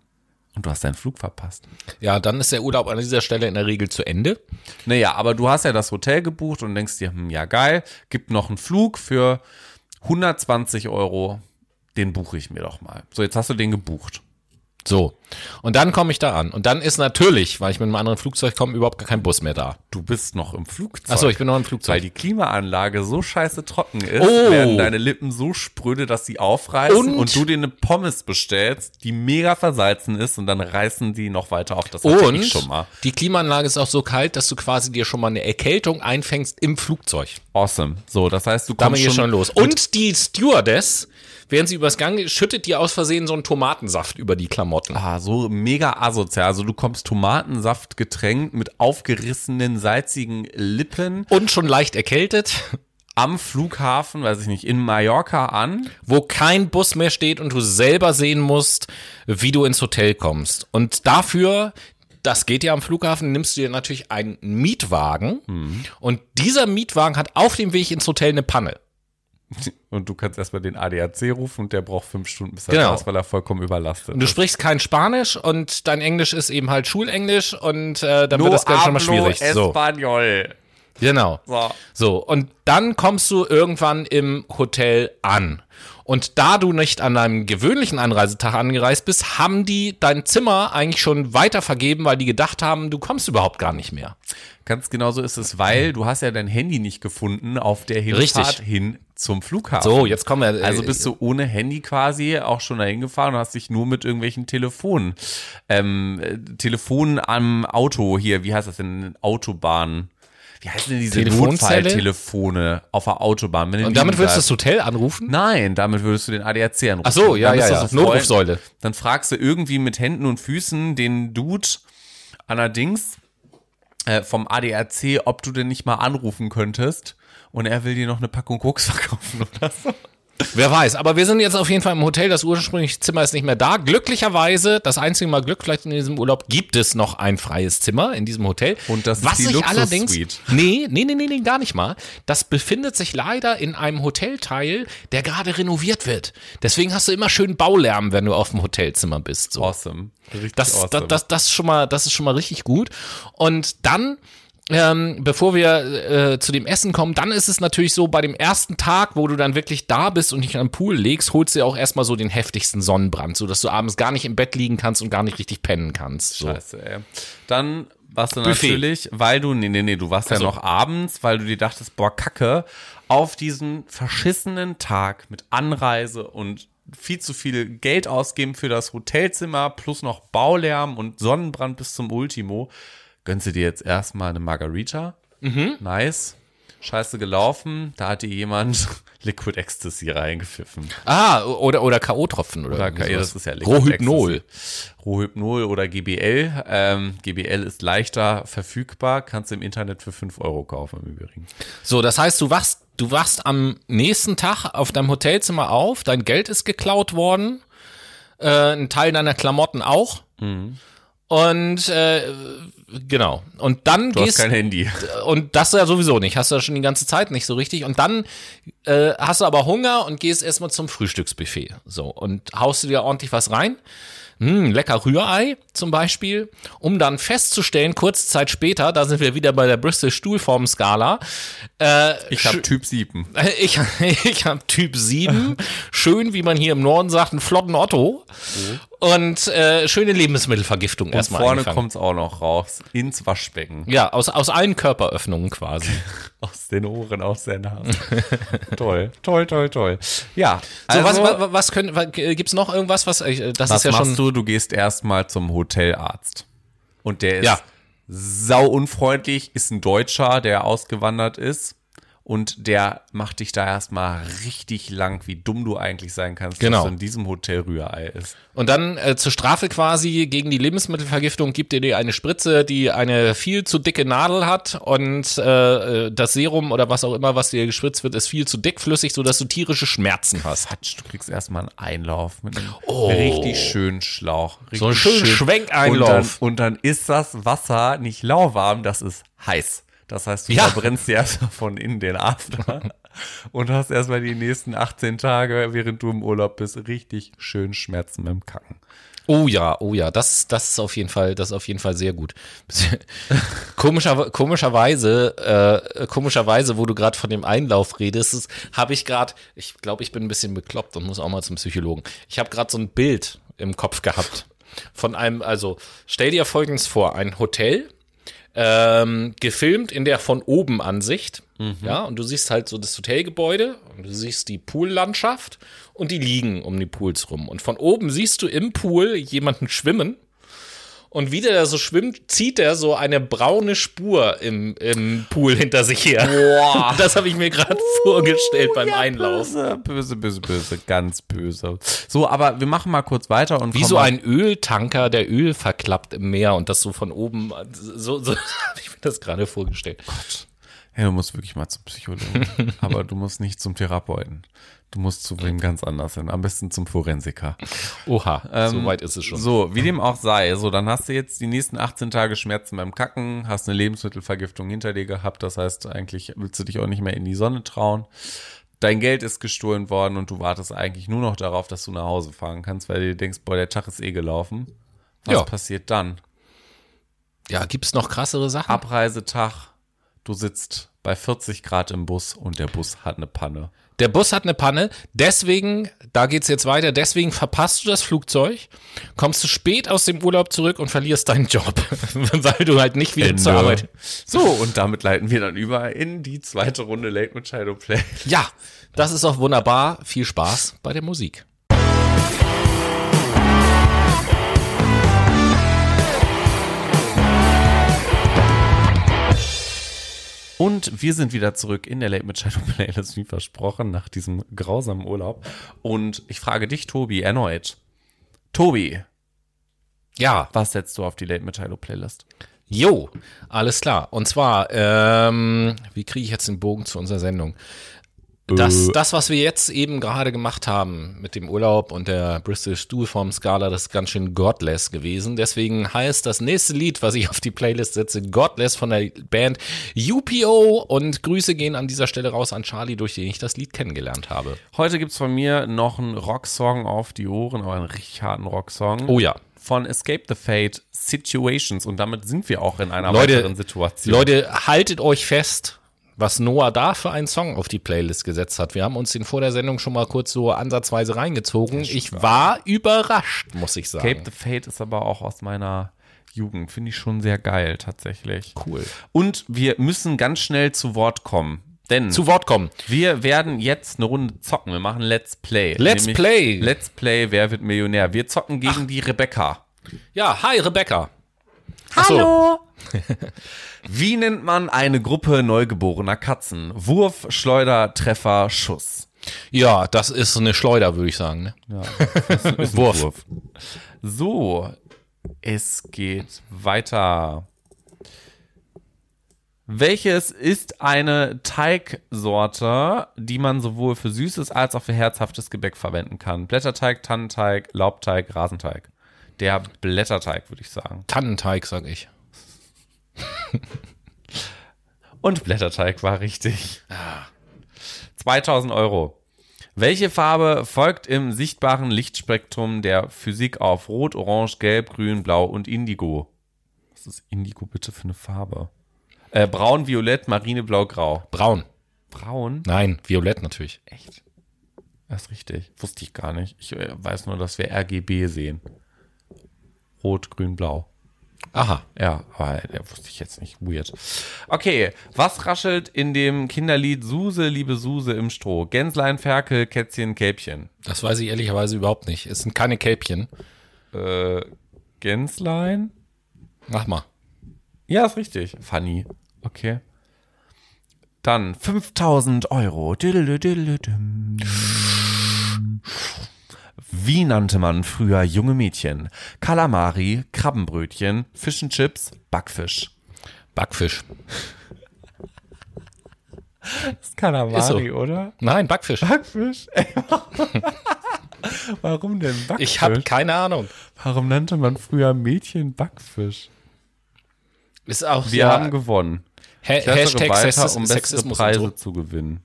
und du hast deinen Flug verpasst. Ja, dann ist der Urlaub an dieser Stelle in der Regel zu Ende. Naja, aber du hast ja das Hotel gebucht und denkst dir, hm, ja geil, gibt noch einen Flug für 120 Euro, den buche ich mir doch mal. So, jetzt hast du den gebucht. So. Und dann komme ich da an. Und dann ist natürlich, weil ich mit einem anderen Flugzeug komme, überhaupt gar kein Bus mehr da. Du bist noch im Flugzeug. Achso, ich bin noch im Weil Flugzeug. die Klimaanlage so scheiße trocken ist, Oh. werden deine Lippen so spröde, dass sie aufreißen und, Und- du dir eine Pommes bestellst, die mega versalzen ist und dann reißen die noch weiter auf. Das hatte Und ich schon mal. die Klimaanlage ist auch so kalt, dass du quasi dir schon mal eine Erkältung einfängst im Flugzeug. Awesome. So, das heißt, du Damit kommst geht schon, schon los. Und die Stewardess, während sie übers Gang schüttet dir aus Versehen so einen Tomatensaft über die Klamotten. Ah, so mega asozial. Also du kommst Tomatensaft getränkt mit aufgerissenen, salzigen Lippen Und schon leicht erkältet, am Flughafen, weiß ich nicht, in Mallorca an. wo kein Bus mehr steht und du selber sehen musst, wie du ins Hotel kommst. Und dafür, das geht ja am Flughafen, nimmst du dir natürlich einen Mietwagen. Und dieser Mietwagen hat auf dem Weg ins Hotel eine Panne. Und du kannst erstmal den ADAC rufen und der braucht fünf Stunden, bis er Genau. da ist, weil er vollkommen überlastet Und du ist. sprichst kein Spanisch und dein Englisch ist eben halt Schulenglisch und äh, dann wird das Ganze schon mal schwierig. So, Espanol. genau. So. So, und dann kommst du irgendwann im Hotel an. Und da du nicht an deinem gewöhnlichen Anreisetag angereist bist, haben die dein Zimmer eigentlich schon weiter vergeben, weil die gedacht haben, du kommst überhaupt gar nicht mehr. Ganz genau so ist es, weil du hast ja dein Handy nicht gefunden auf der Hinfahrt Richtig. hin zum Flughafen. So, jetzt kommen wir. äh, Also bist du ohne Handy quasi auch schon dahin gefahren und hast dich nur mit irgendwelchen Telefonen, ähm, äh, Telefonen am Auto hier, wie heißt das denn, Autobahn, wie heißen denn diese? Notfalltelefone auf der Autobahn? Und damit willst du das Hotel anrufen? Nein, damit würdest du den ADAC anrufen. Ach so, ja, ja, ja. so Freund- Notrufsäule. Dann fragst du irgendwie mit Händen und Füßen den Dude allerdings äh, vom ADAC, ob du denn nicht mal anrufen könntest. Und er will dir noch eine Packung Koks verkaufen oder so. Wer weiß, aber wir sind jetzt auf jeden Fall im Hotel. Das ursprüngliche Zimmer ist nicht mehr da. Glücklicherweise, das einzige Mal Glück vielleicht in diesem Urlaub, gibt es noch ein freies Zimmer in diesem Hotel. Und das ist Was die sich allerdings, nee, nee, nee, nee, nee, gar nicht mal. Das befindet sich leider in einem Hotelteil, der gerade renoviert wird. Deswegen hast du immer schön Baulärm, wenn du auf dem Hotelzimmer bist. So. Awesome. Richtig Das, awesome. das, das, das, ist schon mal, das ist schon mal richtig gut. Und dann, ähm, bevor wir äh, zu dem Essen kommen, dann ist es natürlich so, bei dem ersten Tag, wo du dann wirklich da bist und dich am Pool legst, holst du ja auch erstmal so den heftigsten Sonnenbrand, sodass du abends gar nicht im Bett liegen kannst und gar nicht richtig pennen kannst. So. Scheiße, ey. Dann warst du Buffet. natürlich, weil du, nee, nee, nee, du warst ja so. noch abends, weil du dir dachtest, boah, kacke, auf diesen verschissenen Tag mit Anreise und viel zu viel Geld ausgeben für das Hotelzimmer plus noch Baulärm und Sonnenbrand bis zum Ultimo, gönnst du dir jetzt erstmal eine Margarita. Mhm. Nice. Scheiße gelaufen, da hat dir jemand Liquid Ecstasy reingepfiffen. Ah, oder, oder K.O.-Tropfen oder, Oder sowas. das ist ja Liquid Rohypnol. Ecstasy. Rohypnol oder GBL. Ähm, GBL ist leichter verfügbar, kannst du im Internet für 5 Euro kaufen im Übrigen. So, das heißt, du wachst, du wachst am nächsten Tag auf deinem Hotelzimmer auf, dein Geld ist geklaut worden, äh, ein Teil deiner Klamotten auch. Und äh, genau. Und dann Du hast gehst kein Handy. und das ja sowieso nicht, hast du ja schon die ganze Zeit nicht so richtig. Und dann äh, hast du aber Hunger und gehst erstmal zum Frühstücksbuffet. So, und haust du dir ordentlich was rein. Hm, lecker Rührei zum Beispiel, um dann festzustellen, kurze Zeit später, da sind wir wieder bei der Bristol Stuhlform-Skala, äh, Ich habe Typ 7. ich, ich habe Typ 7, schön, wie man hier im Norden sagt, einen flotten Otto und äh, schöne Lebensmittelvergiftung Und erstmal vorne eingefangen. kommt's auch noch raus. Ins Waschbecken. Ja, aus, aus allen Körperöffnungen quasi. Aus den Ohren, aus der Nase. toll, toll, toll, toll. Ja, So, also, was, was, was können, was, gibt's noch irgendwas, was, äh, das was ist ja machst schon, du? Du gehst erstmal zum Hotelarzt. Und der ist Ja. sau unfreundlich, ist ein Deutscher, der ausgewandert ist. Und der macht dich da erstmal richtig lang, wie dumm du eigentlich sein kannst, Genau. dass du in diesem Hotel Rührei isst. Und dann äh, zur Strafe quasi gegen die Lebensmittelvergiftung gibt er dir eine Spritze, die eine viel zu dicke Nadel hat und äh, äh, das Serum oder was auch immer, was dir gespritzt wird, ist viel zu dickflüssig, sodass du tierische Schmerzen hast. Quatsch, du kriegst erstmal einen Einlauf mit einem richtig schönen Schlauch. Richtig Oh. So einen schönen Schwenkeinlauf. Und dann, und dann ist das Wasser nicht lauwarm, das ist heiß. Das heißt, du Ja. verbrennst dir erstmal von innen den After und hast erstmal die nächsten 18 Tage, während du im Urlaub bist, richtig schön Schmerzen beim Kacken. Oh ja, oh ja, das, das ist auf jeden Fall, das ist auf jeden Fall sehr gut. Komischer, komischerweise, äh, komischerweise, wo du gerade von dem Einlauf redest, habe ich gerade, ich glaube, ich bin ein bisschen bekloppt und muss auch mal zum Psychologen. Ich habe gerade so ein Bild im Kopf gehabt von einem, also stell dir folgendes vor, ein Hotel, ähm, gefilmt in der von oben Ansicht. Ja, und du siehst halt so das Hotelgebäude und du siehst die Poollandschaft und die liegen um die Pools rum. Und von oben siehst du im Pool jemanden schwimmen. Und wie der da so schwimmt, zieht er so eine braune Spur im, im Pool hinter sich her. Boah. Das habe ich mir gerade vorgestellt beim Einlauf. Böse, böse, böse, böse, ganz böse. So, aber wir machen mal kurz weiter und Wie so ein Öltanker, der Öl verklappt im Meer und das so von oben, so, so habe ich mir das gerade vorgestellt. Ja, du musst wirklich mal zum Psychologen. aber du musst nicht zum Therapeuten. Du musst zu wem ganz anders hin. Am besten zum Forensiker. Oha, so weit ist es schon. So, wie dem auch sei. So, dann hast du jetzt die nächsten 18 Tage Schmerzen beim Kacken, hast eine Lebensmittelvergiftung hinter dir gehabt. Das heißt, eigentlich willst du dich auch nicht mehr in die Sonne trauen. Dein Geld ist gestohlen worden und du wartest eigentlich nur noch darauf, dass du nach Hause fahren kannst, weil du dir denkst, boah, der Tag ist eh gelaufen. Was Ja. passiert dann? Ja, gibt's noch krassere Sachen? Abreisetag, du sitzt bei 40 Grad im Bus und der Bus hat eine Panne. Der Bus hat eine Panne, deswegen, da geht's jetzt weiter, deswegen verpasst du das Flugzeug, kommst du spät aus dem Urlaub zurück und verlierst deinen Job, weil du halt nicht wieder zur Arbeit. So, und damit leiten wir dann über in die zweite Runde Late mit Shadow Play. Ja, das ist auch wunderbar. Viel Spaß bei der Musik. Und wir sind wieder zurück in der Late mit Shadow Playlist, wie versprochen, nach diesem grausamen Urlaub. Und ich frage dich, Tobi, erneut. Tobi, Ja, was setzt du auf die Late mit Shadow Playlist? Jo, alles klar. Und zwar, ähm, wie kriege ich jetzt den Bogen zu unserer Sendung? Das, das, was wir jetzt eben gerade gemacht haben mit dem Urlaub und der Bristol Stuhlform Skala, das ist ganz schön godless gewesen. Deswegen heißt das nächste Lied, was ich auf die Playlist setze, Godless von der Band UPO. Und Grüße gehen an dieser Stelle raus an Charlie, durch den ich das Lied kennengelernt habe. Heute gibt's von mir noch einen Rocksong auf die Ohren, aber einen richtig harten Rocksong. Oh ja. Von Escape the Fate Situations. Und damit sind wir auch in einer Leute, weiteren Situation. Leute, haltet euch fest, was Noah da für einen Song auf die Playlist gesetzt hat. Wir haben uns den vor der Sendung schon mal kurz so ansatzweise reingezogen. Ich war überrascht, muss ich sagen. Escape the Fate ist aber auch aus meiner Jugend. Finde ich schon sehr geil, tatsächlich. Cool. Und wir müssen ganz schnell zu Wort kommen. Denn Zu Wort kommen. wir werden jetzt eine Runde zocken. Wir machen Let's Play. Let's Play. Let's Play, wer wird Millionär? Wir zocken gegen die Rebecca. Ja, hi Rebecca. Hallo! Wie nennt man eine Gruppe neugeborener Katzen? Wurf, Schleuder, Treffer, Schuss. Ja, das ist eine Schleuder, würde ich sagen. Ne? Ist ein Wurf. So, es geht weiter. Welches ist eine Teigsorte, die man sowohl für süßes als auch für herzhaftes Gebäck verwenden kann? Blätterteig, Tannenteig, Laubteig, Rasenteig. Der Blätterteig, würde ich sagen. Tannenteig, sag ich. Und Blätterteig war richtig. 2000 Euro. Welche Farbe folgt im sichtbaren Lichtspektrum der Physik auf Rot, Orange, Gelb, Grün, Blau und Indigo? Was ist Indigo bitte für eine Farbe? Äh, Braun, Violett, Marine, Blau, Grau. Braun. Braun? Nein, Violett natürlich. Echt? Das ist richtig. Wusste ich gar nicht. Ich äh, weiß nur, dass wir RGB sehen. Rot, Grün, Blau. Aha. Ja, aber der wusste ich jetzt nicht. Weird. Okay, was raschelt in dem Kinderlied Suse, liebe Suse im Stroh? Gänslein, Ferkel, Kätzchen, Kälbchen. Das weiß ich ehrlicherweise überhaupt nicht. Es sind keine Kälbchen. Äh, Gänslein? Mach mal. Ja, ist richtig. Funny. Okay. Dann 5000 Euro. Diddle-diddle-dim. Wie nannte man früher junge Mädchen? Kalamari, Krabbenbrötchen, Fish and Chips, Backfisch. Backfisch. Das ist Kalamari, Ist so. oder? Nein, Backfisch. Backfisch? Ey, warum? warum denn Backfisch? Ich habe keine Ahnung. Warum nannte man früher Mädchen Backfisch? Ist auch Wir ja, haben gewonnen. Ha Hashtag weiter, um bessere Sexismus Preise so. zu gewinnen.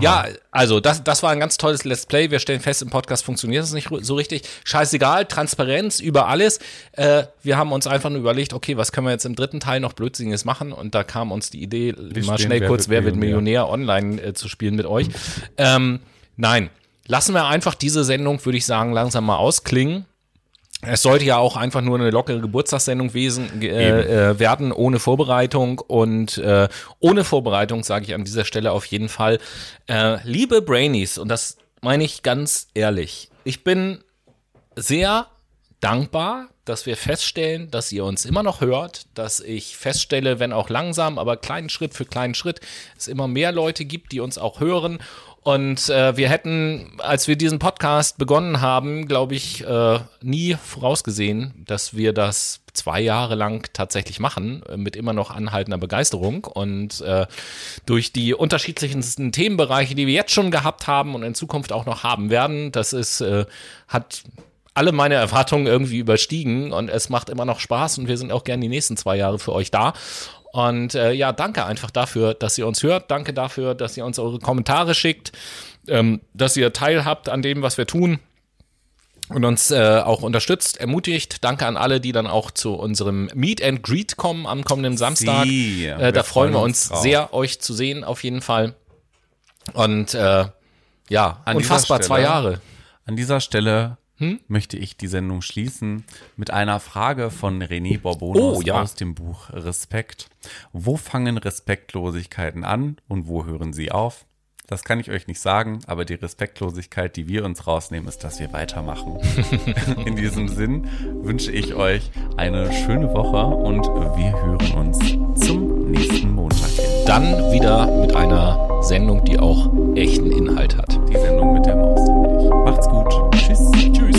Ja, also das, das war ein ganz tolles Let's Play. Wir stellen fest, im Podcast funktioniert es nicht so richtig. Scheißegal, Transparenz über alles. Äh, wir haben uns einfach nur überlegt, okay, was können wir jetzt im dritten Teil noch Blödsinniges machen? Und da kam uns die Idee, mal spielen schnell Wer kurz Wer wird Millionär online äh, zu spielen mit euch. Ähm, nein, lassen wir einfach diese Sendung, würde ich sagen, langsam mal ausklingen. Es sollte ja auch einfach nur eine lockere Geburtstagssendung wesen, äh, äh, werden, ohne Vorbereitung. Und äh, ohne Vorbereitung sage ich an dieser Stelle auf jeden Fall, äh, liebe Brainies, und das meine ich ganz ehrlich, ich bin sehr dankbar, dass wir feststellen, dass ihr uns immer noch hört, dass ich feststelle, wenn auch langsam, aber kleinen Schritt für kleinen Schritt, es immer mehr Leute gibt, die uns auch hören. Und äh, wir hätten, als wir diesen Podcast begonnen haben, glaube ich, äh, nie vorausgesehen, dass wir das zwei Jahre lang tatsächlich machen, äh, mit immer noch anhaltender Begeisterung. Und äh, durch die unterschiedlichsten Themenbereiche, die wir jetzt schon gehabt haben und in Zukunft auch noch haben werden, das ist, äh, hat alle meine Erwartungen irgendwie überstiegen und es macht immer noch Spaß und wir sind auch gerne die nächsten zwei Jahre für euch da. Und äh, ja, danke einfach dafür, dass ihr uns hört. Danke dafür, dass ihr uns eure Kommentare schickt, ähm, dass ihr teilhabt an dem, was wir tun und uns äh, auch unterstützt, ermutigt. Danke an alle, die dann auch zu unserem Meet and Greet kommen am kommenden Samstag. Sie, äh, da freuen wir uns drauf. sehr, euch zu sehen, auf jeden Fall. Und äh, ja, An unfassbar zwei Stelle- Jahre. An dieser Stelle Hm? möchte ich die Sendung schließen mit einer Frage von René Borbonos Oh, ja. aus dem Buch Respekt. Wo fangen Respektlosigkeiten an und wo hören sie auf? Das kann ich euch nicht sagen, aber die Respektlosigkeit, die wir uns rausnehmen, ist, dass wir weitermachen. In diesem Sinn wünsche ich euch eine schöne Woche und wir hören uns zum nächsten Montag hin. Dann wieder mit einer Sendung, die auch echten Inhalt hat. Die Sendung mit der Maus. und tschüss, tschüss.